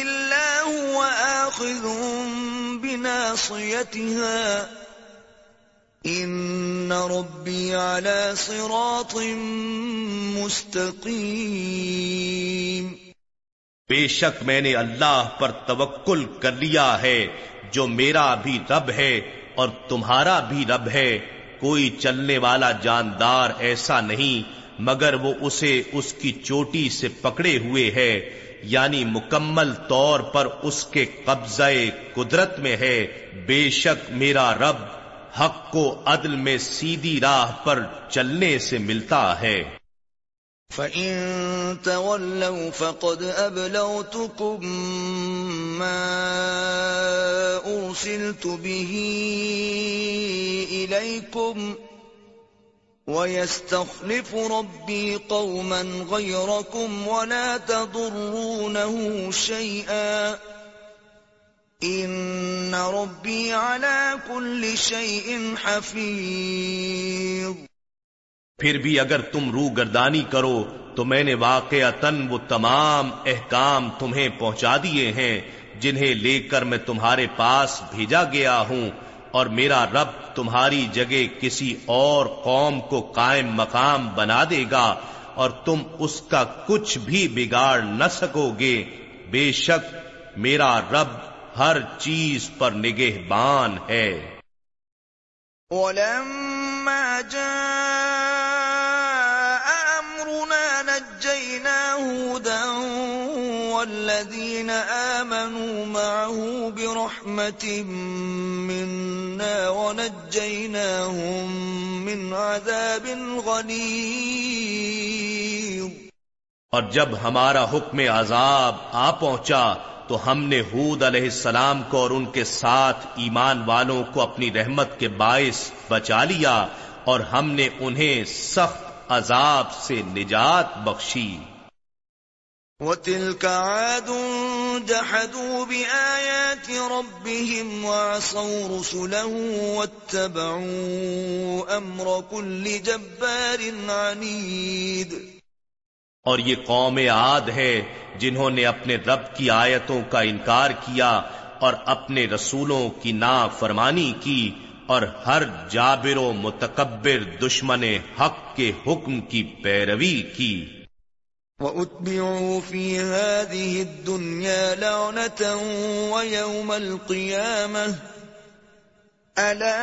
إلا هو آخذ بناصيتها إن ربي على صراط مستقيم بے شک میں نے اللہ پر توکل کر لیا ہے، جو میرا بھی رب ہے اور تمہارا بھی رب ہے۔ کوئی چلنے والا جاندار ایسا نہیں، مگر وہ اسے اس کی چوٹی سے پکڑے ہوئے ہے یعنی مکمل طور پر اس کے قبضہ قدرت میں ہے۔ بے شک میرا رب حق کو عدل میں سیدھی راہ پر چلنے سے ملتا ہے۔ فَإِن تَوَلَّوْا فَقَدْ أَبْلَوْتُكُمْ مَا أُرْسِلْتُ بِهِ إِلَيْكُمْ وَيَسْتَخْلِفُ رَبِّي قَوْمًا غَيْرَكُمْ وَلَا تَضُرُّونَهُ شَيْئًا إِنَّ رَبِّي عَلَى كُلِّ شَيْءٍ حَفِيظٌ پھر بھی اگر تم رو گردانی کرو تو میں نے واقعتاً وہ تمام احکام تمہیں پہنچا دیے ہیں جنہیں لے کر میں تمہارے پاس بھیجا گیا ہوں اور میرا رب تمہاری جگہ کسی اور قوم کو قائم مقام بنا دے گا اور تم اس کا کچھ بھی بگاڑ نہ سکو گے۔ بے شک میرا رب ہر چیز پر نگہبان ہے۔ وَلَمَّا جَاءَ والذين آمنوا معه برحمة منا ونجيناهم من عذاب غليظ۔ اور جب ہمارا حکم عذاب آ پہنچا تو ہم نے حود علیہ السلام کو اور ان کے ساتھ ایمان والوں کو اپنی رحمت کے باعث بچا لیا اور ہم نے انہیں سخت عذاب سے نجات بخشی۔ وَتِلْكَ عَادٌ جَحَدُوا بِآيَاتِ رَبِّهِمْ وَعَصَوْا رُسُلَهُ وَاتَّبَعُوا أَمْرَ كُلِّ جَبَّارٍ عَنِيدٍ۔ اور یہ قوم عاد ہے جنہوں نے اپنے رب کی آیتوں کا انکار کیا اور اپنے رسولوں کی نا فرمانی کی اور ہر جابر و متکبر دشمن حق کے حکم کی پیروی کی۔ وَأُتْبِعُوا فِي هَذِهِ الدُّنْيَا لَعْنَةً وَيَوْمَ الْقِيَامَةِ ألا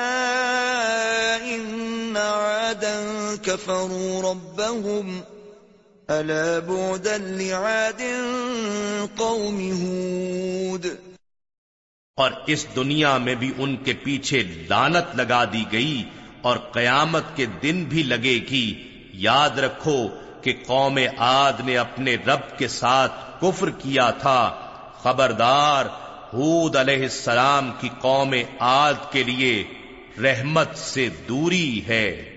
إن عادا كفروا ربهم ألا بعدا لعاد قوم هود اور اس دنیا میں بھی ان کے پیچھے لانت لگا دی گئی اور قیامت کے دن بھی لگے گی۔ یاد رکھو کہ قوم عاد نے اپنے رب کے ساتھ کفر کیا تھا۔ خبردار حود علیہ السلام کی قوم عاد کے لیے رحمت سے دوری ہے۔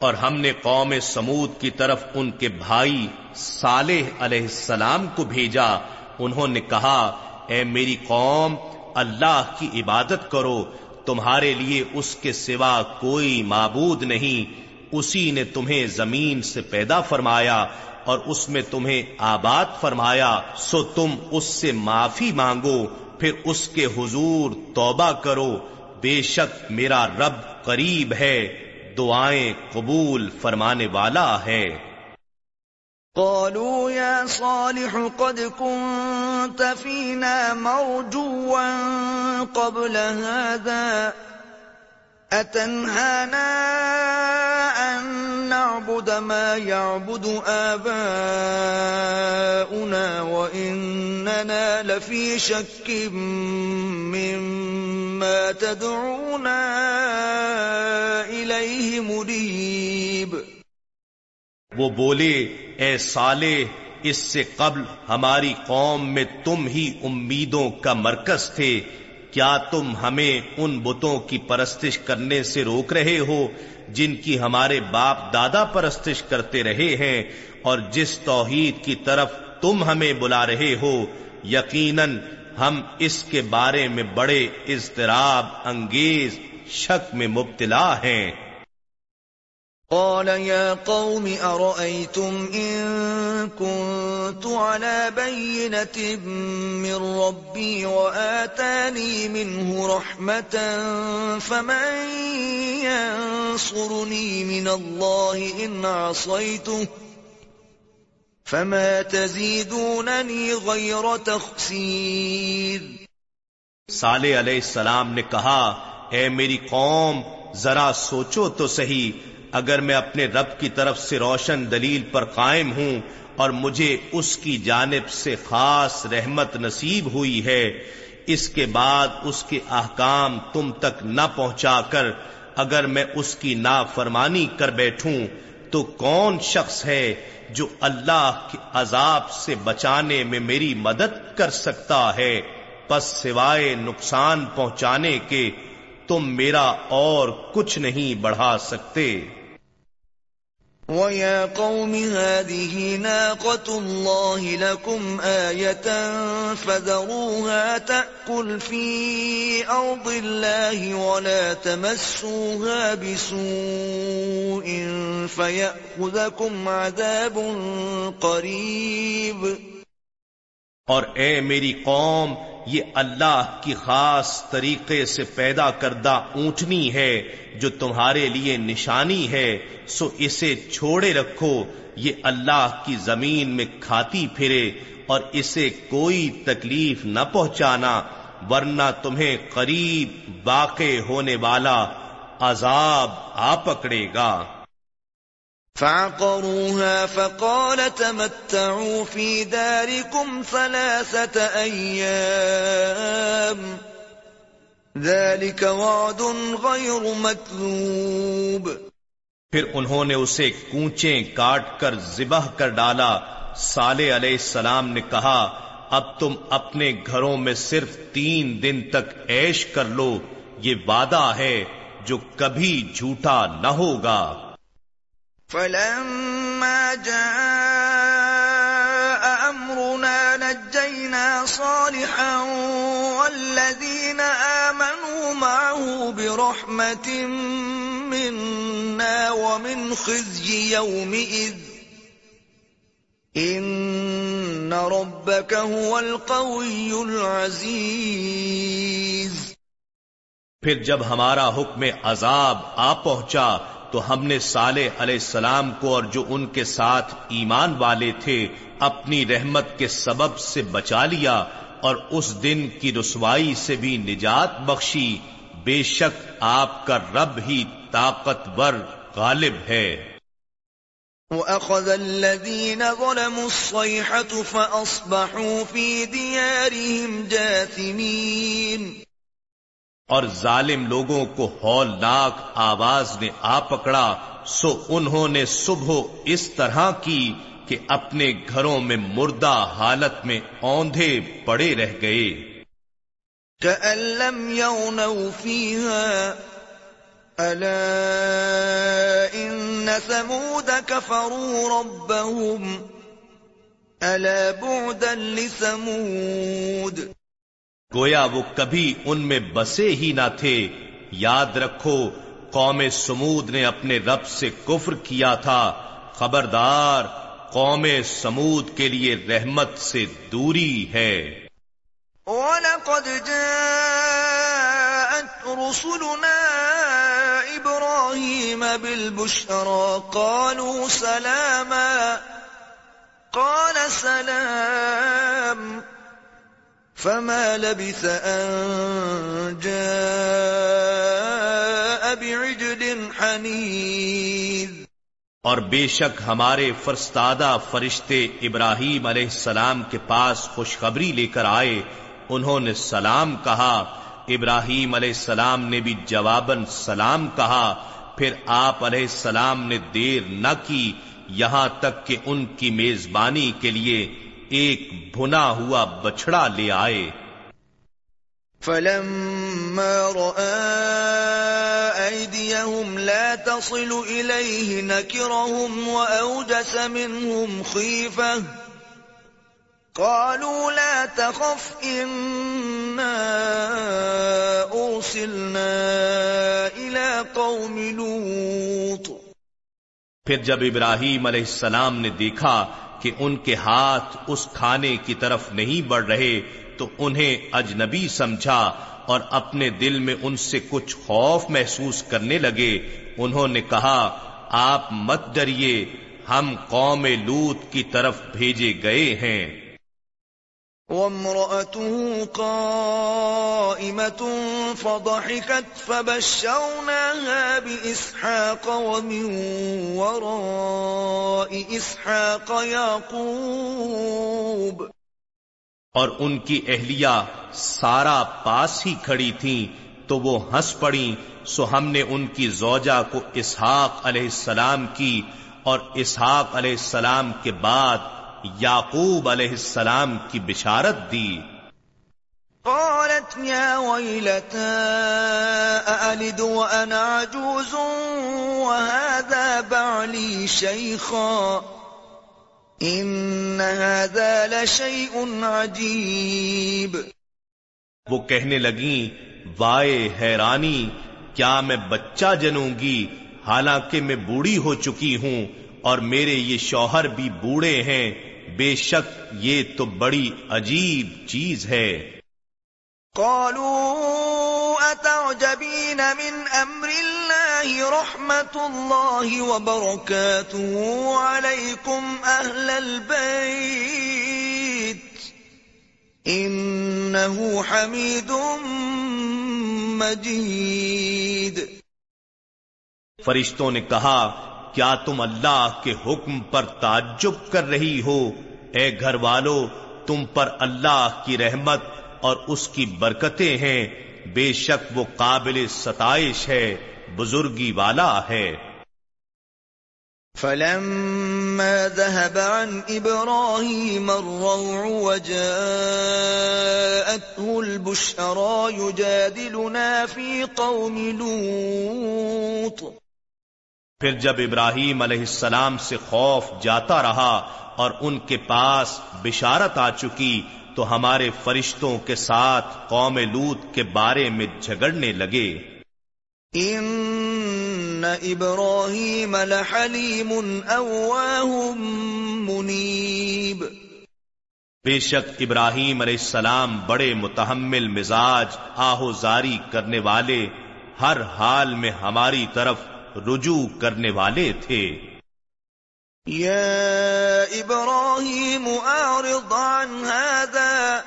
اور ہم نے قوم سمود کی طرف ان کے بھائی صالح علیہ السلام کو بھیجا۔ انہوں نے کہا، اے میری قوم، اللہ کی عبادت کرو، تمہارے لیے اس کے سوا کوئی معبود نہیں۔ اسی نے تمہیں زمین سے پیدا فرمایا اور اس میں تمہیں آباد فرمایا۔ سو تم اس سے معافی مانگو، پھر اس کے حضور توبہ کرو۔ بے شک میرا رب قریب ہے۔ دعائیں قبول فرمانے والا ہے۔ قالوا يا صالح قد كنت فينا مرجوا قبل هذا أتنهانا أن نعبد ما يعبد آباؤنا وإننا لفي شك مما تدعونا إليه مريب۔ وہ بولے، اے سالے اس سے قبل ہماری قوم میں تم ہی امیدوں کا مرکز تھے۔ کیا تم ہمیں ان بتوں کی پرستش کرنے سے روک رہے ہو جن کی ہمارے باپ دادا پرستش کرتے رہے ہیں اور جس توحید کی طرف تم ہمیں بلا رہے ہو؟ یقیناً ہم اس کے بارے میں بڑے اضطراب، انگیز، شک میں مبتلا ہیں۔ قال يا قوم أرأيتم إن كنت على بينة من ربي وآتاني منه رحمة فمن ينصرني من الله إن عصيته فما تزيدونني غير تخسير صالح علیہ السلام نے کہا، اے میری قوم، ذرا سوچو تو صحیح اگر میں اپنے رب کی طرف سے روشن دلیل پر قائم ہوں اور مجھے اس کی جانب سے خاص رحمت نصیب ہوئی ہے، اس کے بعد اس کے احکام تم تک نہ پہنچا کر اگر میں اس کی نافرمانی کر بیٹھوں تو کون شخص ہے جو اللہ کے عذاب سے بچانے میں میری مدد کر سکتا ہے، پس سوائے نقصان پہنچانے کے تم میرا اور کچھ نہیں بڑھا سکتے۔ وَيَا قَوْمِ هَذِهِ نَاقَةُ اللَّهِ لَكُمْ آيَةً فَذَرُوهَا تَأْكُلْ فِي أَرْضِ اللَّهِ وَلَا تَمَسُّوهَا بِسُوءٍ فَيَأْخُذَكُمْ عَذَابٌ قَرِيبٌ۔ اور اے میری قوم، یہ اللہ کی خاص طریقے سے پیدا کردہ اونٹنی ہے جو تمہارے لیے نشانی ہے، سو اسے چھوڑے رکھو، یہ اللہ کی زمین میں کھاتی پھرے اور اسے کوئی تکلیف نہ پہنچانا، ورنہ تمہیں قریب واقع ہونے والا عذاب آ پکڑے گا۔ فعقروها فقال تمتعوا في داركم ثلاثة أيام. ذلك وعد غير مكذوب. پھر انہوں نے اسے کونچیں کاٹ کر ذبح کر ڈالا۔ صالح علیہ السلام نے کہا، اب تم اپنے گھروں میں صرف تین دن تک عیش کر لو، یہ وعدہ ہے جو کبھی جھوٹا نہ ہوگا۔ فلما جاء أمرنا نجينا صالحا والذين آمنوا معه برحمة منا ومن خزي يومئذ إن ربك هو القوي العزيز پھر جب ہمارا حکم عذاب آ پہنچا تو ہم نے صالح علیہ السلام کو اور جو ان کے ساتھ ایمان والے تھے اپنی رحمت کے سبب سے بچا لیا اور اس دن کی رسوائی سے بھی نجات بخشی، بے شک آپ کا رب ہی طاقتور غالب ہے۔ وَأَخَذَ الَّذِينَ ظَلَمُوا الصَّيْحَةُ فَأَصْبَحُوا فِي دِيَارِهِمْ جَاثِمِينَ اور ظالم لوگوں کو ہولناک آواز نے آ پکڑا، سو انہوں نے صبح اس طرح کی کہ اپنے گھروں میں مردہ حالت میں اوندھے پڑے رہ گئے۔ كَأَن لَّمْ يَغْنَوْا فِيهَا أَلَا إِنَّ ثَمُودَ كَفَرُوا رَبَّهُمْ أَلَا بُعْدًا لِّثَمُودَ۔ گویا وہ کبھی ان میں بسے ہی نہ تھے۔ یاد رکھو، قوم سمود نے اپنے رب سے کفر کیا تھا۔ خبردار، قوم سمود کے لیے رحمت سے دوری ہے۔ وَلَقَدْ جَاءَتْ رُسُلُنَا إِبْرَاهِيمَ بِالْبُشْرَى۔ قَالُوا سَلَامًا، قَالَ سَلَامٌ۔ فما لبث أن جاء بعجل حنيذ۔ اور بے شک ہمارے فرستادہ فرشتے ابراہیم علیہ السلام کے پاس خوشخبری لے کر آئے۔ انہوں نے سلام کہا۔ ابراہیم علیہ السلام نے بھی جواباً سلام کہا۔ پھر آپ علیہ السلام نے دیر نہ کی۔ یہاں تک کہ ان کی میزبانی کے لیے ایک بھنا ہوا بچڑا لے آئے۔ فلما رأى أيديهم لا تصل إليه نكرهم وأوجس منهم خيفة۔ قالوا لا تخف إنا أرسلنا إلى قوم لوط۔ پھر جب ابراہیم علیہ السلام نے دیکھا کہ ان کے ہاتھ اس کھانے کی طرف نہیں بڑھ رہے تو انہیں اجنبی سمجھا اور اپنے دل میں ان سے کچھ خوف محسوس کرنے لگے۔ انہوں نے کہا، آپ مت ڈریے، ہم قوم لوت کی طرف بھیجے گئے ہیں۔ وامرأته قائمة فضحكت فبشرناها بإسحاق ومن وراء إسحاق يعقوب. اور ان کی اہلیہ سارا پاس ہی کھڑی تھی تو وہ ہنس پڑی سو ہم نے ان کی زوجہ کو اسحاق علیہ السلام کی اور اسحاق علیہ السلام کے بعد یعقوب علیہ السلام کی بشارت دی۔ قالت يا ويلتا أألد وأنا عجوز وهذا بعلي شيخا؟ إن هذا لشيء عجيب۔ وہ کہنے لگیں وائے حیرانی کیا میں بچہ جنوں گی؟ حالانکہ میں بوڑھی ہو چکی ہوں اور میرے یہ شوہر بھی بوڑھے ہیں۔ بے شک یہ تو بڑی عجیب چیز ہے۔ قالوا اتعجبین من امر اللہ رحمت اللہ وبرکاتہ علیکم اہل البیت انہو حمید مجید فرشتوں نے کہا کیا تم اللہ کے حکم پر تعجب کر رہی ہو؟ اے گھر والو تم پر اللہ کی رحمت اور اس کی برکتیں ہیں۔ بے شک وہ قابل ستائش ہے، بزرگی والا ہے۔ فلما ذهب عن إبراهيم الروع وجاءته البشرى يجادلنا في قوم لوط پھر جب ابراہیم علیہ السلام سے خوف جاتا رہا اور ان کے پاس بشارت آ چکی تو ہمارے فرشتوں کے ساتھ قوم لوت کے بارے میں جھگڑنے لگے۔ ان ابراہیم لحلیم اواہ منیب بے شک ابراہیم علیہ السلام بڑے متحمل مزاج آہو زاری کرنے والے ہر حال میں ہماری طرف رجوع کرنے والے تھے۔ یا ابراہیم اعرض عن هذا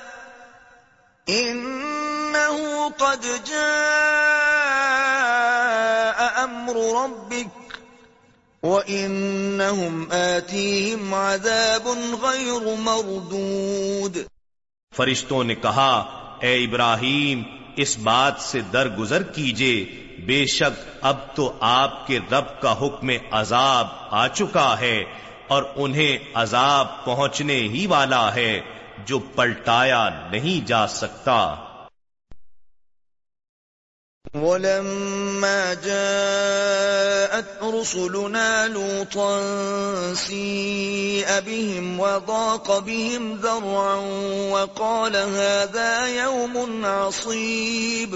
انہو قد جاء امر ربک وَإِنَّهُمْ آتِيهِمْ عَذَابٌ غَيْرُ مَرْدُودٌ۔ فرشتوں نے کہا اے ابراہیم اس بات سے درگزر کیجیے بے شک اب تو آپ کے رب کا حکم عذاب آ چکا ہے اور انہیں عذاب پہنچنے ہی والا ہے جو پلٹایا نہیں جا سکتا۔ ولما جاءت رسلنا لوطا سيء بهم وضاق بهم ذرعا وقال هذا يوم عصيب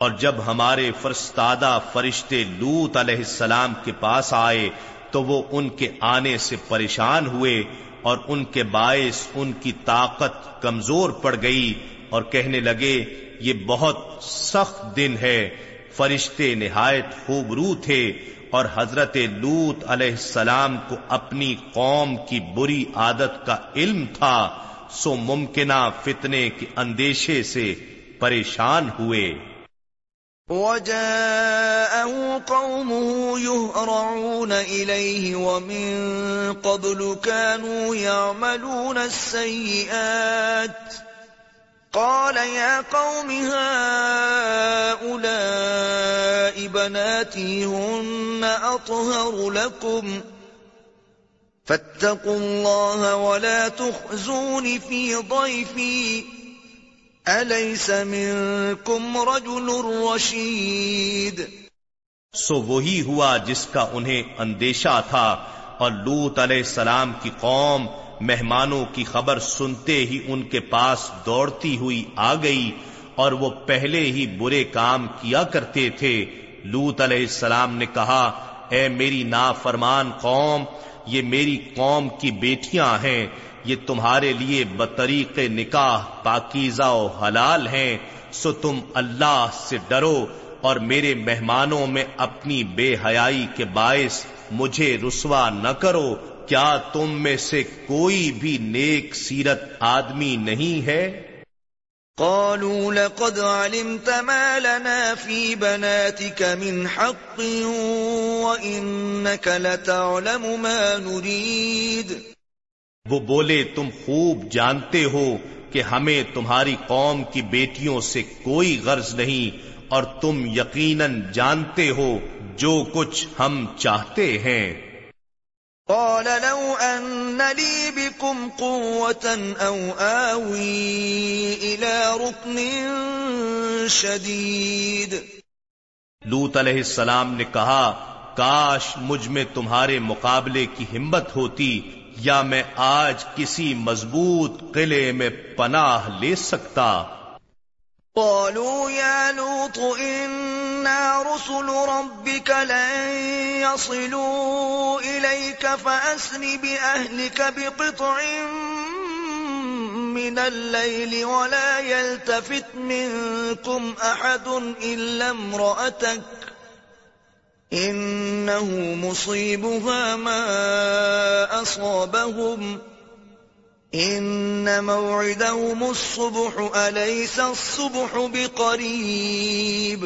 اور جب ہمارے فرستادہ فرشتے لوت علیہ السلام کے پاس آئے، تو وہ ان کے آنے سے پریشان ہوئے اور ان کے باعث ان کی طاقت کمزور پڑ گئی اور کہنے لگے، یہ بہت سخت دن ہے، فرشتے نہایت خوبرو تھے اور حضرت لوت علیہ السلام کو اپنی قوم کی بری عادت کا علم تھا، سو ممکنہ فتنے کے اندیشے سے پریشان ہوئے۔ وجاءه قومه يهرعون إليه ومن قبل كانوا يعملون السيئات. قال يا قوم هؤلاء بناتي هن أطهر لكم. فاتقوا الله ولا تخزون في ضيفي. أليس منكم رجل رشيد سو وہی ہوا جس کا انہیں اندیشہ تھا اور لوت علیہ السلام کی قوم مہمانوں کی خبر سنتے ہی ان کے پاس دوڑتی ہوئی آ گئی اور وہ پہلے ہی برے کام کیا کرتے تھے۔ لوت علیہ السلام نے کہا، اے میری نافرمان قوم، یہ میری قوم کی بیٹیاں ہیں۔ یہ تمہارے لیے بطریق نکاح، پاکیزہ و حلال ہیں، سو تم اللہ سے ڈرو اور میرے مہمانوں میں اپنی بے حیائی کے باعث مجھے رسوا نہ کرو۔ کیا تم میں سے کوئی بھی نیک سیرت آدمی نہیں ہے؟ قالوا لقد علمت ما لنا في بناتك من حق وإنك لتعلم ما نريد۔ وہ بولے تم خوب جانتے ہو کہ ہمیں تمہاری قوم کی بیٹیوں سے کوئی غرض نہیں اور تم یقیناً جانتے ہو جو کچھ ہم چاہتے ہیں. قال لو أن لي بكم قوة أو آوي إلى ركن شديد. لوت علیہ السلام نے کہا کاش مجھ میں تمہارے مقابلے کی ہمت ہوتی یا میں آج کسی مضبوط قلعے میں پناہ لے سکتا؟ قالوا يا لوط، إنا رسل ربك لن يصلوا إليك فأسن بأهلك بقطع من الليل ولا يلتفت منكم أحد إلا امرأتك. إنه مصيبها ما أصابهم. ان موعدهم الصبح اليس الصبح بقريب؟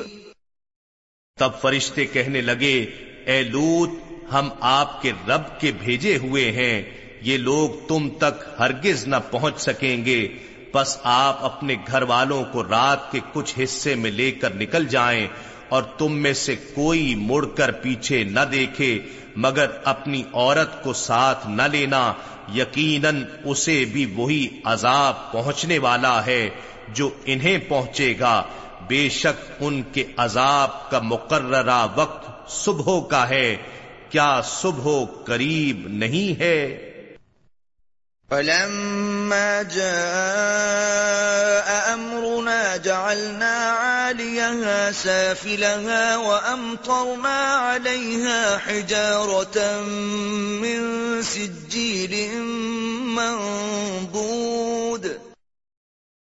تب فرشتے کہنے لگے، اے لوت، ہم آپ کے رب کے بھیجے ہوئے ہیں، یہ لوگ تم تک ہرگز نہ پہنچ سکیں گے بس آپ اپنے گھر والوں کو رات کے کچھ حصے میں لے کر نکل جائیں اور تم میں سے کوئی مڑ کر پیچھے نہ دیکھے، مگر اپنی عورت کو ساتھ نہ لینا، یقیناً اسے بھی وہی عذاب پہنچنے والا ہے جو انہیں پہنچے گا۔ بے شک ان کے عذاب کا مقررہ وقت صبح کا ہے۔ کیا صبح قریب نہیں ہے؟ فلما جاء أمرنا جعلنا عاليها سافلها وأمطرنا عليها حجارة من سجيل منضود.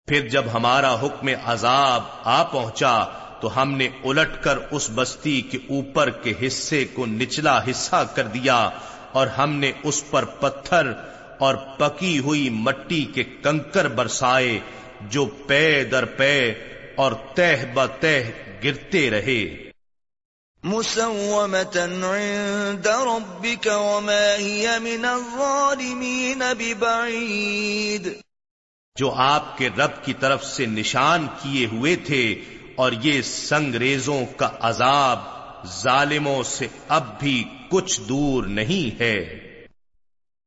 پھر جب ہمارا حکم عذاب آ پہنچا تو ہم نے الٹ کر اس بستی کے اوپر کے حصے کو نچلا حصہ کر دیا اور ہم نے اس پر پتھر اور پکی ہوئی مٹی کے کنکر برسائے جو پے در پے اور تہ بہ گرتے رہے۔ عند ربك وما هي من الظالمين ببعيد۔ جو آپ کے رب کی طرف سے نشان کیے ہوئے تھے اور یہ سنگریزوں کا عذاب ظالموں سے اب بھی کچھ دور نہیں ہے۔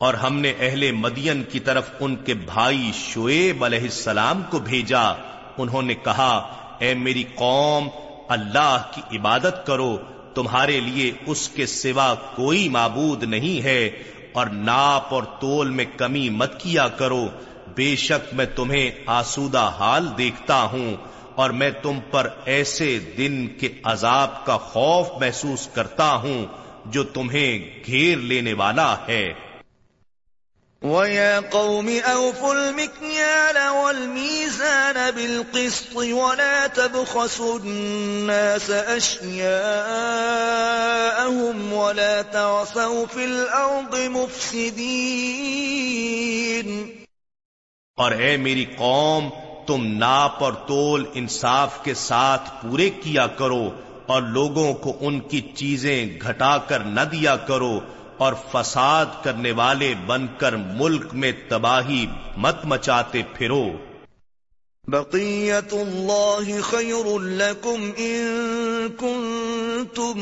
اور ہم نے اہل مدین کی طرف ان کے بھائی شعیب علیہ السلام کو بھیجا۔ انہوں نے کہا، اے میری قوم، اللہ کی عبادت کرو، تمہارے لیے اس کے سوا کوئی معبود نہیں ہے، اور ناپ اور تول میں کمی مت کیا کرو۔ بے شک میں تمہیں آسودہ حال دیکھتا ہوں، اور میں تم پر ایسے دن کے عذاب کا خوف محسوس کرتا ہوں جو تمہیں گھیر لینے والا ہے۔ وَيَا قَوْمِ أَوْفُوا الْمِكْيَالَ وَالْمِيزَانَ بِالْقِسْطِ وَلَا تَبْخَسُوا النَّاسَ أَشْيَاءَهُمْ وَلَا تَعْثَوْا فِي الْأَرْضِ مُفْسِدِينَ. اور اے میری قوم، تم ناپ اور تول انصاف کے ساتھ پورے کیا کرو اور لوگوں کو ان کی چیزیں گھٹا کر نہ دیا کرو۔ اور فساد کرنے والے بن کر ملک میں تباہی مت مچاتے پھرو۔ بقیت اللہ خیر لکم ان کنتم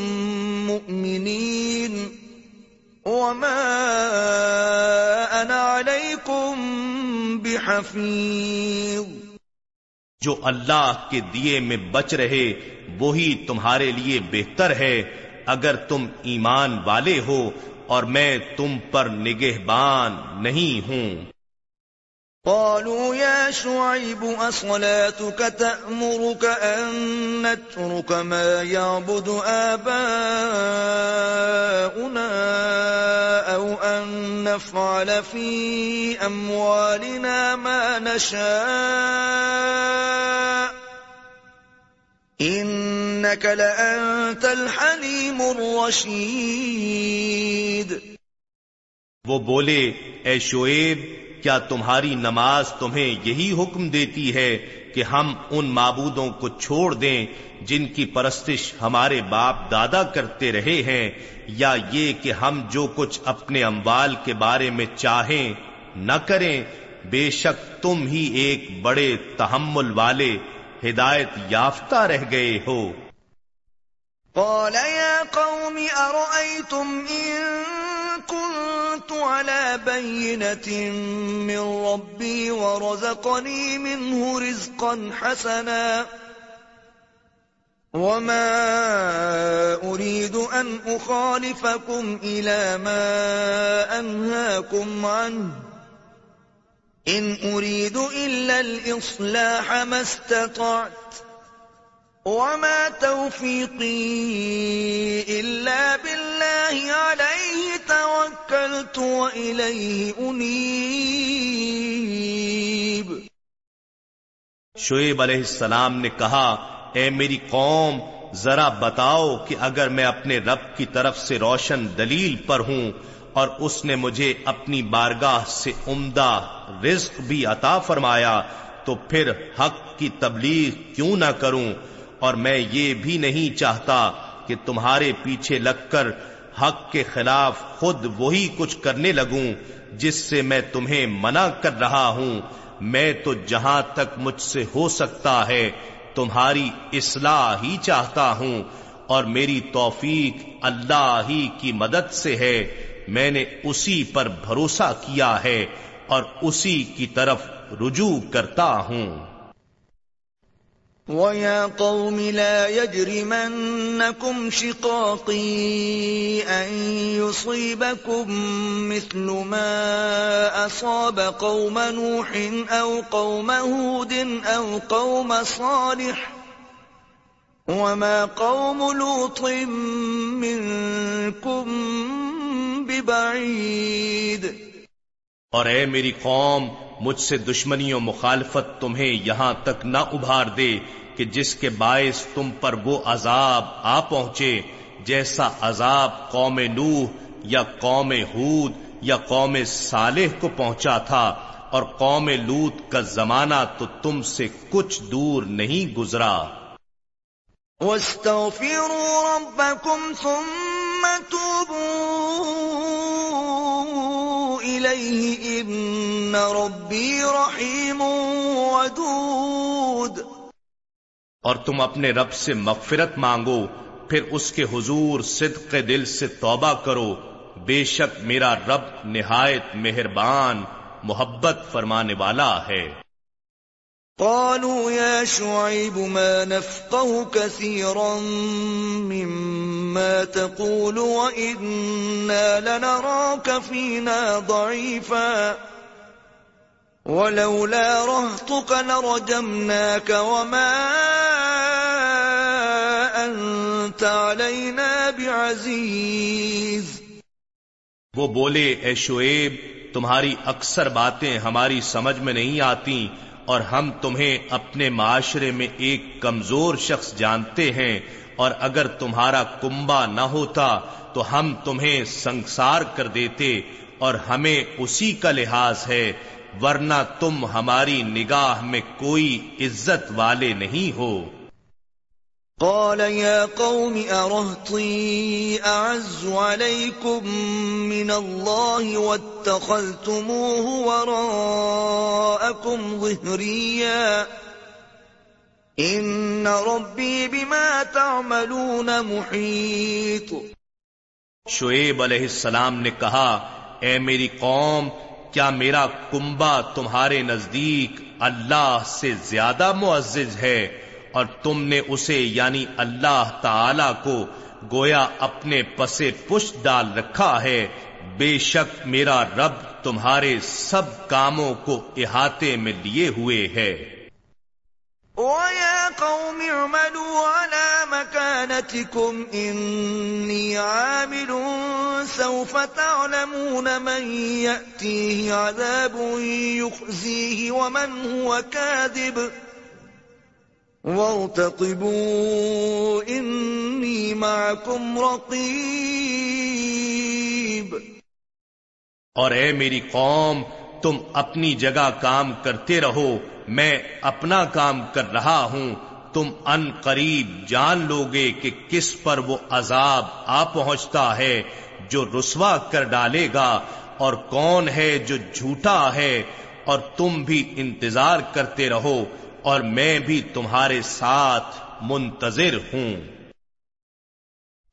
مؤمنین۔ وما انا علیکم بحفیظ۔ جو اللہ کے دیے میں بچ رہے وہی تمہارے لیے بہتر ہے۔ اگر تم ایمان والے ہو اور میں تم پر نگہبان نہیں ہوں۔ قالوا يا شعيب، أصلاتك تأمرك أن نترك ما يعبد آباؤنا أو أن نفعل في أموالنا ما نشاء انك لانت الحليم الرشيد. وہ بولے، اے شعیب، کیا تمہاری نماز تمہیں یہی حکم دیتی ہے کہ ہم ان معبودوں کو چھوڑ دیں جن کی پرستش ہمارے باپ دادا کرتے رہے ہیں، یا یہ کہ ہم جو کچھ اپنے اموال کے بارے میں چاہیں نہ کریں؟ بے شک تم ہی ایک بڑے تحمل والے ہدایت یافتہ رہ گئے ہو۔ قال يا قوم أرأيتم إن كنت على بينة من ربي ورزقني منه رزقا حسنا وما أريد أن أخالفكم إلى ما أنهاكم عنه ان اريد الا الاصلاح ما استطعت وما توفيقي الا بالله عليه توكلت واليه انيب شعیب علیہ السلام نے کہا، اے میری قوم، ذرا بتاؤ کہ اگر میں اپنے رب کی طرف سے روشن دلیل پر ہوں اور اس نے مجھے اپنی بارگاہ سے عمدہ رزق بھی عطا فرمایا، تو پھر حق کی تبلیغ کیوں نہ کروں؟ اور میں یہ بھی نہیں چاہتا کہ تمہارے پیچھے لگ کر حق کے خلاف خود وہی کچھ کرنے لگوں، جس سے میں تمہیں منع کر رہا ہوں۔ میں تو جہاں تک مجھ سے ہو سکتا ہے، تمہاری اصلاح ہی چاہتا ہوں۔ اور میری توفیق اللہ ہی کی مدد سے ہے۔ میں نے اسی پر بھروسہ کیا ہے اور اسی کی طرف رجوع کرتا ہوں۔ وَيَا قَوْمِ لَا يَجْرِمَنَّكُمْ شِقَاقِي أَن يُصِيبَكُم مِّثْلُ مَا أَصَابَ قَوْمَ نُوحٍ أَوْ قَوْمَ هُودٍ أَوْ قَوْمَ صَالِحٍ وَمَا قَوْمُ لُوطٍ مِّنكُم بِبَعِيدٍ. اور اے میری قوم مجھ سے دشمنی و مخالفت تمہیں یہاں تک نہ ابھار دے کہ جس کے باعث تم پر وہ عذاب آ پہنچے جیسا عذاب قوم نوح یا قوم ہود یا قوم صالح کو پہنچا تھا اور قوم لوت کا زمانہ تو تم سے کچھ دور نہیں گزرا۔ وَاسْتَغْفِرُوا رَبَّكُمْ ثُمَّ تُوبُوا ان ربی رحیم ودود. اور تم اپنے رب سے مغفرت مانگو، پھر اس کے حضور صدق دل سے توبہ کرو۔ بے شک میرا رب نہایت مہربان، محبت فرمانے والا ہے۔ قالوا يا شعيب ما نفقه كثيرا مما تقول وإنا لنراك فينا ضعيفا. ولولا رهتك لرجمناك وما أنت علينا بعزيز. وہ بولے، اے شعیب، تمہاری اکثر باتیں ہماری سمجھ میں نہیں آتی اور ہم تمہیں اپنے معاشرے میں ایک کمزور شخص جانتے ہیں، اور اگر تمہارا کنبا نہ ہوتا تو ہم تمہیں سنسار کر دیتے، اور ہمیں اسی کا لحاظ ہے، ورنہ تم ہماری نگاہ میں کوئی عزت والے نہیں ہو۔ قال يا قوم أرهطي أعز عليكم من الله واتخذتموه وراءكم ظهريا. إن ربي بما تعملون محيط. شعیب علیہ السلام نے کہا، اے میری قوم، کیا میرا کنبا تمہارے نزدیک اللہ سے زیادہ معزز ہے؟ اور تم نے اسے یعنی اللہ تعالی کو گویا اپنے پسے پش ڈال رکھا ہے۔ بے شک میرا رب تمہارے سب کاموں کو احاطے میں لیے ہوئے ہے۔ وَيَا قَوْمِ اعْمَلُوا عَلَى مَكَانَتِكُمْ إِنِّي عَامِلٌ سَوْفَ تَعْلَمُونَ مَنْ يَأْتِيهِ عَذَابٌ يُخْزِيهِ وَمَنْ هُوَ كَاذِبٌ وَارْتَقِبُوا إِنِّي مَعَكُمْ رَقِيبٌ اور اے میری قوم، تم اپنی جگہ کام کرتے رہو، میں اپنا کام کر رہا ہوں، تم ان قریب جان لوگے کہ کس پر وہ عذاب آ پہنچتا ہے، جو رسوا کر ڈالے گا، اور کون ہے جو جھوٹا ہے، اور تم بھی انتظار کرتے رہو اور میں بھی تمہارے ساتھ منتظر ہوں۔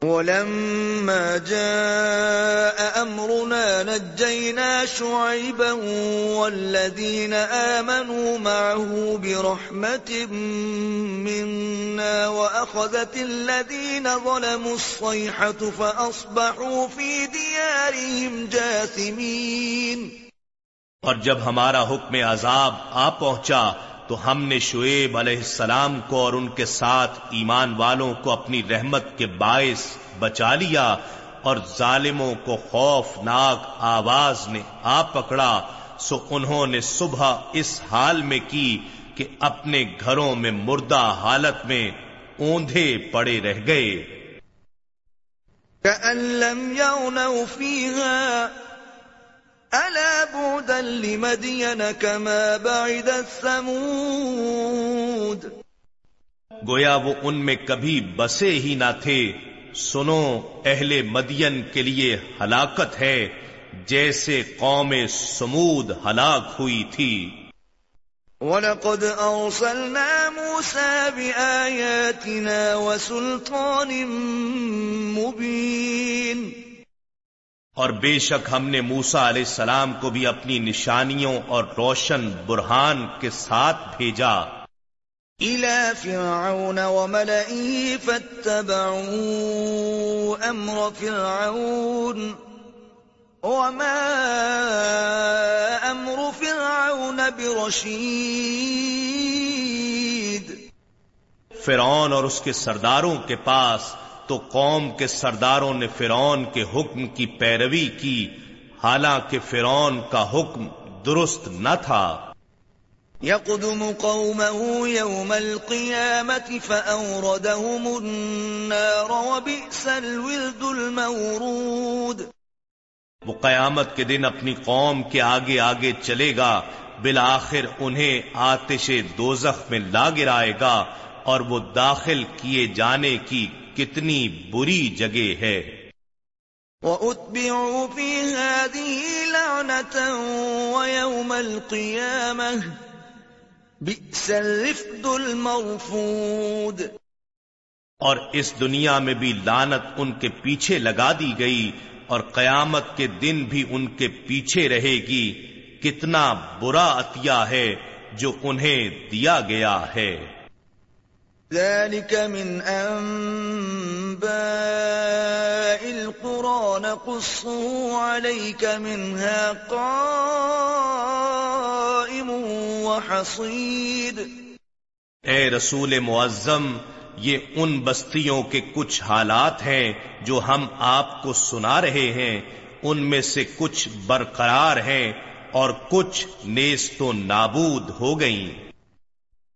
ولما جاء أمرنا نجينا شعيبا والذين آمنوا معه برحمة منا وأخذت الذين ظلموا الصيحة فأصبحوا في ديارهم جاثمين۔ اور جب ہمارا حکم عذاب آ پہنچا تو ہم نے شعیب علیہ السلام کو اور ان کے ساتھ ایمان والوں کو اپنی رحمت کے باعث بچا لیا اور ظالموں کو خوفناک آواز نے آ پکڑا، سو انہوں نے صبح اس حال میں کی کہ اپنے گھروں میں مردہ حالت میں اوندھے پڑے رہ گئے۔ ألا بعدا لمدين كما بعد الثمود گویا وہ ان میں کبھی بسے ہی نہ تھے۔ سنو اہل مدین کے لیے ہلاکت ہے جیسے قوم سمود ہلاک ہوئی تھی۔ وَلَقَدْ أَرْسَلْنَا مُوسَى بِآيَاتِنَا وَسُلْطَانٍ مُبِينٍ اور بے شک ہم نے موسا علیہ السلام کو بھی اپنی نشانیوں اور روشن برہان کے ساتھ بھیجا۔ إلى فرعون وملئه فاتبعوا أمر فرعون وما أمر فرعون برشيد۔ فرعون اور اس کے سرداروں کے پاس تو قوم کے سرداروں نے فرعون کے حکم کی پیروی کی حالانکہ فرعون کا حکم درست نہ تھا۔ يقدم قومه يوم القيامة فأوردهم النار وبئس الولد المورود۔ وہ قیامت کے دن اپنی قوم کے آگے آگے چلے گا بالآخر انہیں آتش دوزخ میں لا گرائے گا اور وہ داخل کیے جانے کی کتنی بری جگہ ہے۔ وَأُتْبِعُوا فِي هَذِهِ لَعْنَةً وَيَوْمَ الْقِيَامَةِ بئس الرفد المرفود۔ اور اس دنیا میں بھی لانت ان کے پیچھے لگا دی گئی اور قیامت کے دن بھی ان کے پیچھے رہے گی۔ کتنا برا عطیہ ہے جو انہیں دیا گیا ہے۔ ذلك من أنباء القرآن قصه عليك منها قائم وحصيد. اے رسول معظم، یہ ان بستیوں کے کچھ حالات ہیں جو ہم آپ کو سنا رہے ہیں۔ ان میں سے کچھ برقرار ہیں اور کچھ نیست و نابود ہو گئیں۔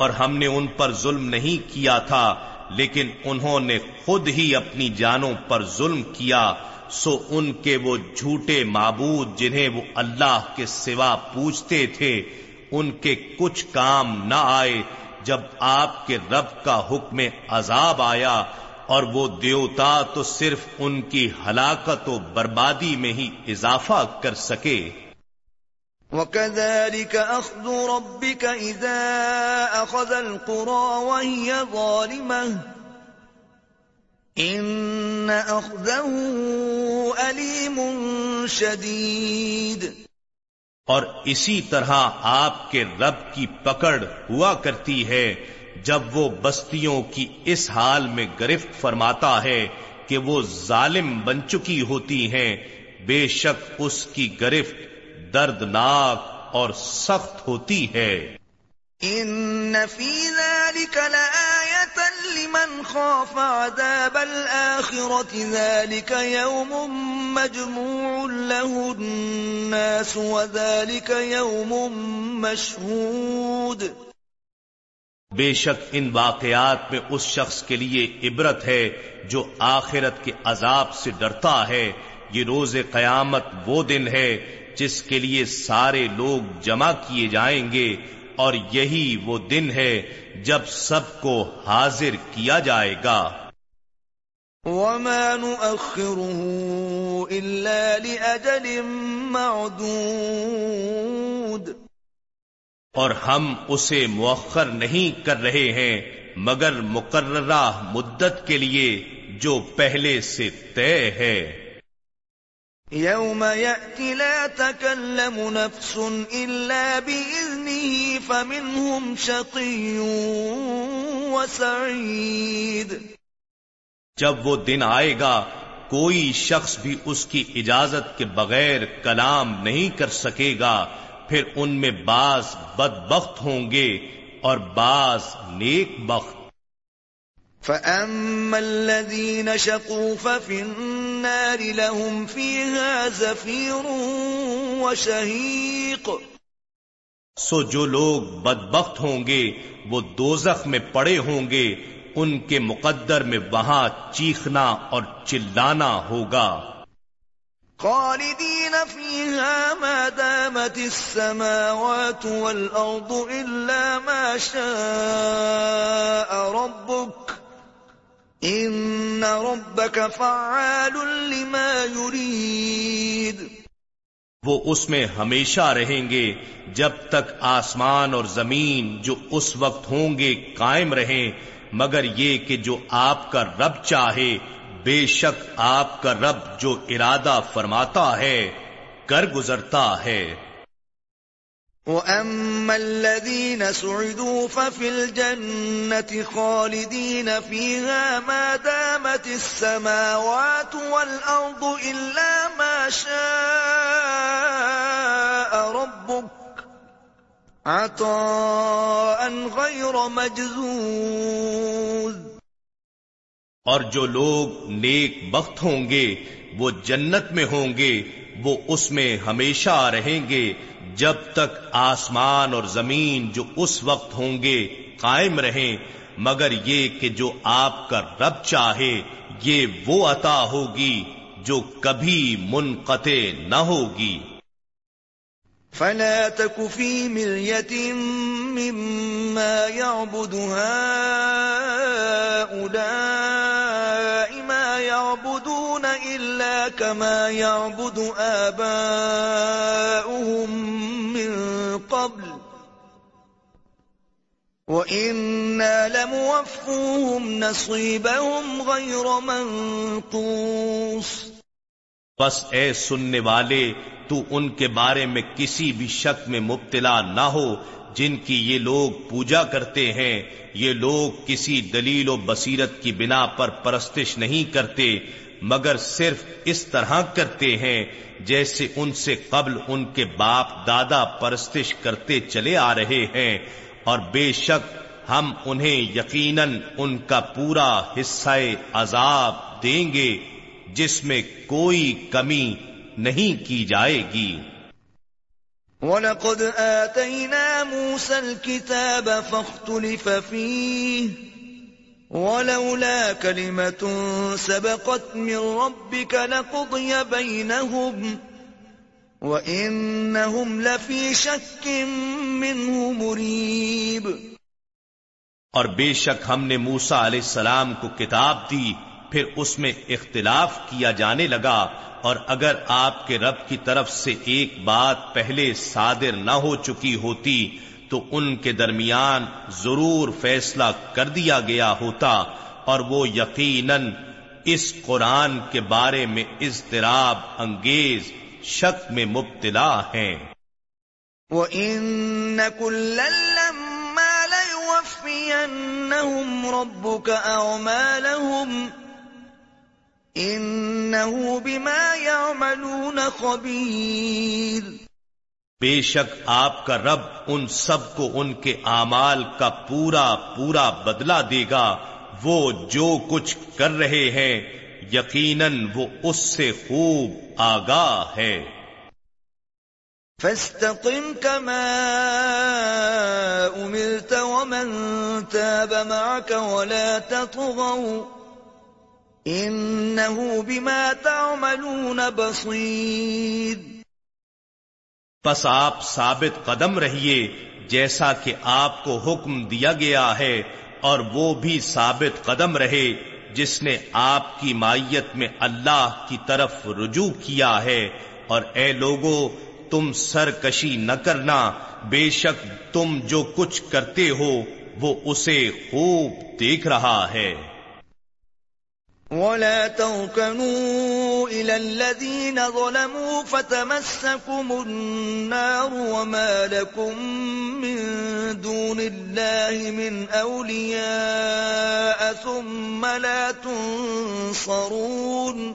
اور ہم نے ان پر ظلم نہیں کیا تھا، لیکن انہوں نے خود ہی اپنی جانوں پر ظلم کیا، سو ان کے وہ جھوٹے معبود جنہیں وہ اللہ کے سوا پوچھتے تھے، ان کے کچھ کام نہ آئے جب آپ کے رب کا حکم عذاب آیا، اور وہ دیوتا تو صرف ان کی ہلاکت و بربادی میں ہی اضافہ کر سکے۔ وكذلك أخذ ربك إذا أخذ القرى وهي ظالمة إن أخذه أليم شديد اور اسی طرح آپ کے رب کی پکڑ ہوا کرتی ہے جب وہ بستیوں کی اس حال میں گرفت فرماتا ہے کہ وہ ظالم بن چکی ہوتی ہیں، بے شک اس کی گرفت دردناک اور سخت ہوتی ہے۔ ان فی ذلك لآیتا لمن خاف عذاب الآخرة ذلك يوم مجموع له الناس وذلك يوم مشهود۔ بے شک ان واقعات میں اس شخص کے لیے عبرت ہے جو آخرت کے عذاب سے ڈرتا ہے۔ یہ روز قیامت وہ دن ہے جس کے لیے سارے لوگ جمع کیے جائیں گے اور یہی وہ دن ہے جب سب کو حاضر کیا جائے گا۔ وما نؤخره إلا لأجل معدود۔ اور ہم اسے مؤخر نہیں کر رہے ہیں مگر مقررہ مدت کے لیے جو پہلے سے طے ہے۔ يوم يأتي لا تكلم نفس إلا بإذنه فمنهم شقي وسعيد جب وہ دن آئے گا، کوئی شخص بھی اس کی اجازت کے بغیر کلام نہیں کر سکے گا، پھر ان میں بعض بدبخت ہوں گے اور بعض نیک بخت فأما الذين شقوا ففي النار لهم فيها زفير وشهيق سو جو لوگ بدبخت ہوں گے وہ دوزخ میں پڑے ہوں گے ان کے مقدر میں وہاں چیخنا اور چلانا ہوگا۔ خالدين فيها ما دامت السماوات والأرض إلا ما شاء ربك إن ربك فعال لما يريد۔ وہ اس میں ہمیشہ رہیں گے جب تک آسمان اور زمین جو اس وقت ہوں گے قائم رہیں، مگر یہ کہ جو آپ کا رب چاہے، بے شک آپ کا رب جو ارادہ فرماتا ہے، کر گزرتا ہے۔ وَأَمَّا الَّذِينَ سُعِدُوا فَفِي الْجَنَّةِ خَالِدِينَ فِيهَا مَا دَامَتِ السَّمَاوَاتُ وَالْأَرْضُ إِلَّا مَا شَاءَ رَبُّكَ عَطَاءً غَيْرَ مَجْذُوذٍ اور جو لوگ نیک بخت ہوں گے، وہ جنت میں ہوں گے، وہ اس میں ہمیشہ رہیں گے۔ جب تک آسمان اور زمین جو اس وقت ہوں گے قائم رہیں، مگر یہ کہ جو آپ کا رب چاہے، یہ وہ عطا ہوگی جو کبھی منقطع نہ ہوگی۔ فلا تك في مرية مما يعبد هؤلاء ما يعبدون إلا كما يعبد آباؤهم وإنا لموفوهم نصيبهم غير منقوص بس اے سننے والے، تو ان کے بارے میں کسی بھی شک میں مبتلا نہ ہو جن کی یہ لوگ پوجا کرتے ہیں۔ یہ لوگ کسی دلیل و بصیرت کی بنا پر پرستش نہیں کرتے، مگر صرف اس طرح کرتے ہیں جیسے ان سے قبل ان کے باپ دادا پرستش کرتے چلے آ رہے ہیں۔ اور بے شک ہم انہیں یقیناً ان کا پورا حصہ عذاب دیں گے، جس میں کوئی کمی نہیں کی جائے گی۔ وَلَقَدْ آتَيْنَا مُوسَى الْكِتَابَ فَاخْتُلِفَ فِيهِ، وَلَوْلَا كَلِمَةٌ سَبَقَتْ مِنْ رَبِّكَ لَقُضِيَ بَيْنَهُمْ وَإِنَّهُمْ لَفِي شَكٍّ مِّنْهُ مُرِيبٍ۔ اور بے شک ہم نے موسا علیہ السلام کو کتاب دی، پھر اس میں اختلاف کیا جانے لگا۔ اور اگر آپ کے رب کی طرف سے ایک بات پہلے صادر نہ ہو چکی ہوتی، تو ان کے درمیان ضرور فیصلہ کر دیا گیا ہوتا۔ اور وہ یقیناً اس قرآن کے بارے میں اضطراب انگیز شک میں مبتلا ہیں۔ وَإِنَّ كُلًّا لَمَّا لَيُوَفِّيَنَّهُمْ رَبُّكَ أَعْمَالَهُمْ انہو بما یعملون خبیر بے شک آپ کا رب ان سب کو ان کے اعمال کا پورا پورا بدلہ دے گا۔ وہ جو کچھ کر رہے ہیں یقیناً وہ اس سے خوب آگاہ ہے۔ فاستقم كما امرت ومن تاب معك ولا تطغوا انہو بما تعملون بصیر پس آپ ثابت قدم رہیے جیسا کہ آپ کو حکم دیا گیا ہے اور وہ بھی ثابت قدم رہے۔ جس نے آپ کی مائیت میں اللہ کی طرف رجوع کیا ہے۔ اور اے لوگو، تم سرکشی نہ کرنا، بے شک تم جو کچھ کرتے ہو، وہ اسے خوب دیکھ رہا ہے۔ ولا تركنوا إلى الذين ظلموا فتمسكم النار وما لكم من دون الله من أولياء ثم لا تنصرون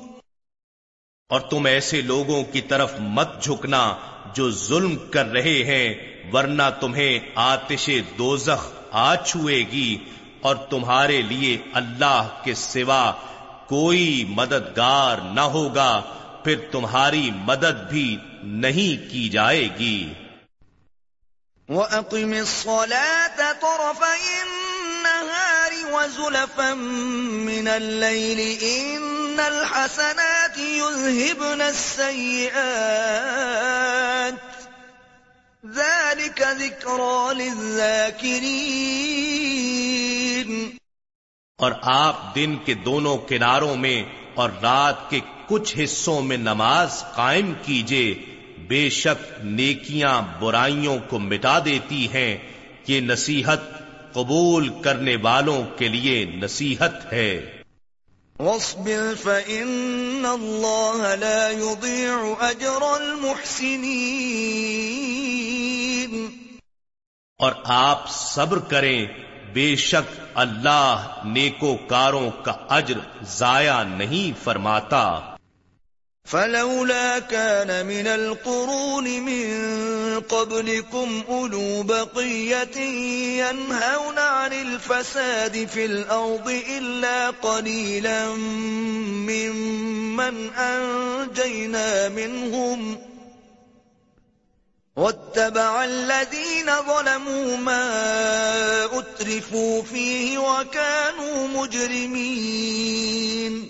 اور تم ایسے لوگوں کی طرف مت جھکنا جو ظلم کر رہے ہیں، ورنہ تمہیں آتش دوزخ آ چھوئے گی اور تمہارے لیے اللہ کے سوا کوئی مددگار نہ ہوگا، پھر تمہاری مدد بھی نہیں کی جائے گی۔ وَأَقِمِ الصَّلَاةَ طَرَفَيِ النَّهَارِ وَزُلَفًا مِّنَ اللَّيْلِ إِنَّ الْحَسَنَاتِ يُذْهِبْنَ السَّيِّئَاتِ ذَلِكَ ذِكْرَى لِلذَّاكِرِينَ اور آپ دن کے دونوں کناروں میں اور رات کے کچھ حصوں میں نماز قائم کیجیے بے شک نیکیاں برائیوں کو مٹا دیتی ہیں یہ نصیحت قبول کرنے والوں کے لیے نصیحت ہے۔ واصبر فإن الله لا يضيع أجر المحسنين۔ اور آپ صبر کریں بے شک اللہ نیکو کاروں کا اجر ضائع نہیں فرماتا۔ فلولا كان من القرون من قبلكم أولو بقية ينهون عن الفساد في الأرض إلا قليلا ممن أنجينا منهم واتبع الذين ظلموا ما أترفوا فيه وكانوا مجرمين.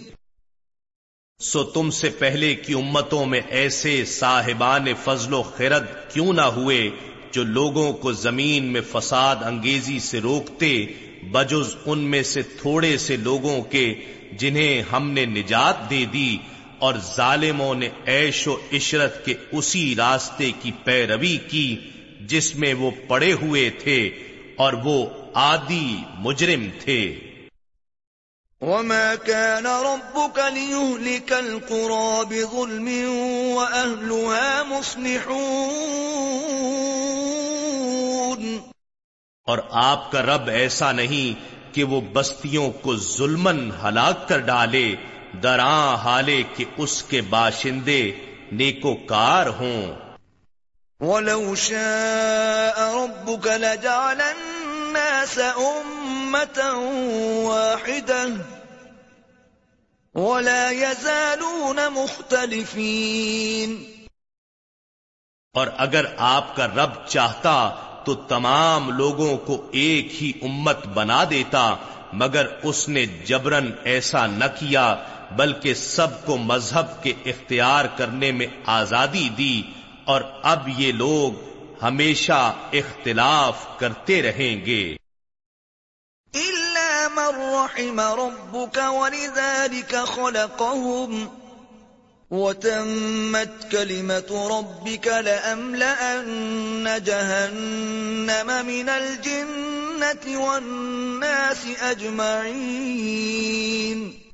سو تم سے پہلے کی امتوں میں ایسے صاحبان فضل و خرد کیوں نہ ہوئے جو لوگوں کو زمین میں فساد انگیزی سے روکتے، بجز ان میں سے تھوڑے سے لوگوں کے جنہیں ہم نے نجات دے دی اور ظالموں نے عیش و عشرت کے اسی راستے کی پیروی کی جس میں وہ پڑے ہوئے تھے اور وہ آدی مجرم تھے۔ وما كان ربك ليهلك القرى بظلم وأهلها مصلحون۔ اور آپ کا رب ایسا نہیں کہ وہ بستیوں کو ظلمن ہلاک کر ڈالے۔ دراں حالے کہ اس کے باشندے نیکو کار ہوں۔ وَلَوْ شَاءَ رَبُّكَ لَجَعَلَ النَّاسَ أُمَّةً وَاحِدَةً ولا يزالون مختلفين۔ اور اگر آپ کا رب چاہتا تو تمام لوگوں کو ایک ہی امت بنا دیتا مگر اس نے جبرن ایسا نہ کیا بلکہ سب کو مذہب کے اختیار کرنے میں آزادی دی اور اب یہ لوگ ہمیشہ اختلاف کرتے رہیں گے۔ إلا من رحم ربك ولذلك خلقهم وتمت كلمة ربك لأملأن جهنم من الجنة والناس أجمعين۔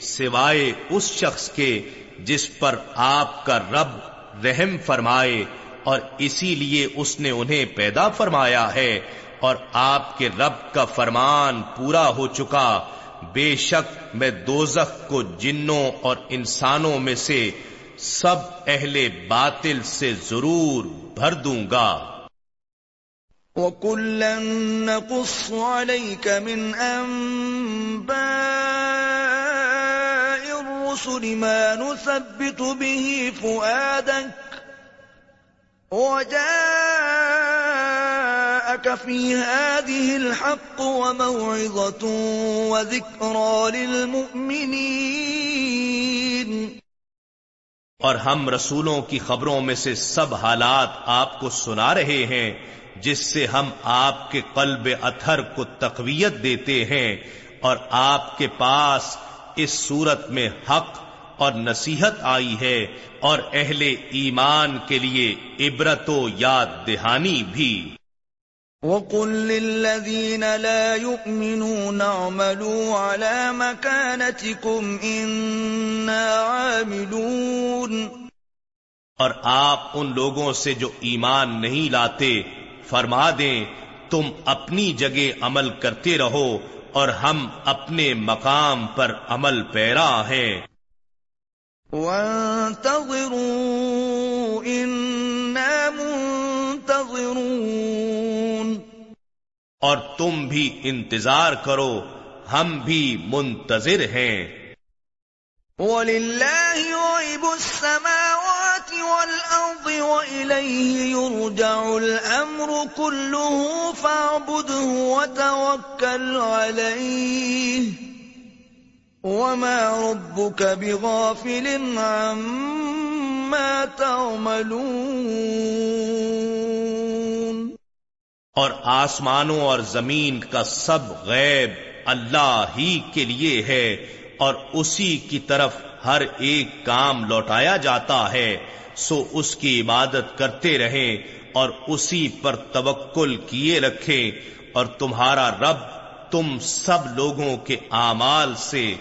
سوائے اس شخص کے جس پر آپ کا رب رحم فرمائے اور اسی لیے اس نے انہیں پیدا فرمایا ہے اور آپ کے رب کا فرمان پورا ہو چکا، بے شک میں دوزخ کو جنوں اور انسانوں میں سے سب اہل باطل سے ضرور بھر دوں گا۔ وَكُلًّا نَقُصُّ عَلَيْكَ مِنْ أَنبَاءِ الرُّسُلِ مَا نُثَبِّتُ بِهِ فُؤَادَكَ. وَجَاءَ في هذه الحق وموعظة وذكرى للمؤمنين. اور ہم رسولوں کی خبروں میں سے سب حالات آپ کو سنا رہے ہیں، جس سے ہم آپ کے قلب اتھر کو تقویت دیتے ہیں اور آپ کے پاس اس صورت میں حق اور نصیحت آئی ہے اور اہل ایمان کے لیے عبرت و یاد دہانی بھی۔ وَقُلْ لِلَّذِينَ لَا يُؤْمِنُونَ اعْمَلُوا عَلَى مَكَانَتِكُمْ إِنَّا عَامِلُونَ۔ اور آپ ان لوگوں سے جو ایمان نہیں لاتے فرما دیں تم اپنی جگہ عمل کرتے رہو اور ہم اپنے مقام پر عمل پیرا ہیں۔ وَانتَظِرُوا إِنَّا مُنتَظِرُونَ۔ اور تم بھی انتظار کرو ہم بھی منتظر ہیں۔ وَلِلَّهِ غَيْبُ السَّمَاوَاتِ وَالْأَرْضِ وَإِلَيْهِ يُرْجَعُ الْأَمْرُ كُلُّهُ فَاعْبُدْهُ وَتَوَكَّلْ عَلَيْهِ. وَمَا رَبُّكَ بِغَافِلٍ عَمَّا تَعْمَلُونَ. اور آسمانوں اور زمین کا سب غیب اللہ ہی کے لیے ہے اور اسی کی طرف ہر ایک کام لوٹایا جاتا ہے، سو اس کی عبادت کرتے رہیں اور اسی پر توکل کیے رکھیں۔ اور تمہارا رب تم سب لوگوں کے اعمال سے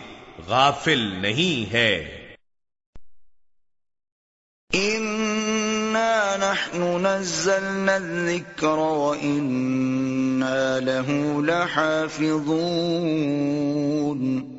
غافل نہیں ہے۔ نحن نزلنا الذكر وإنا له لحافظون۔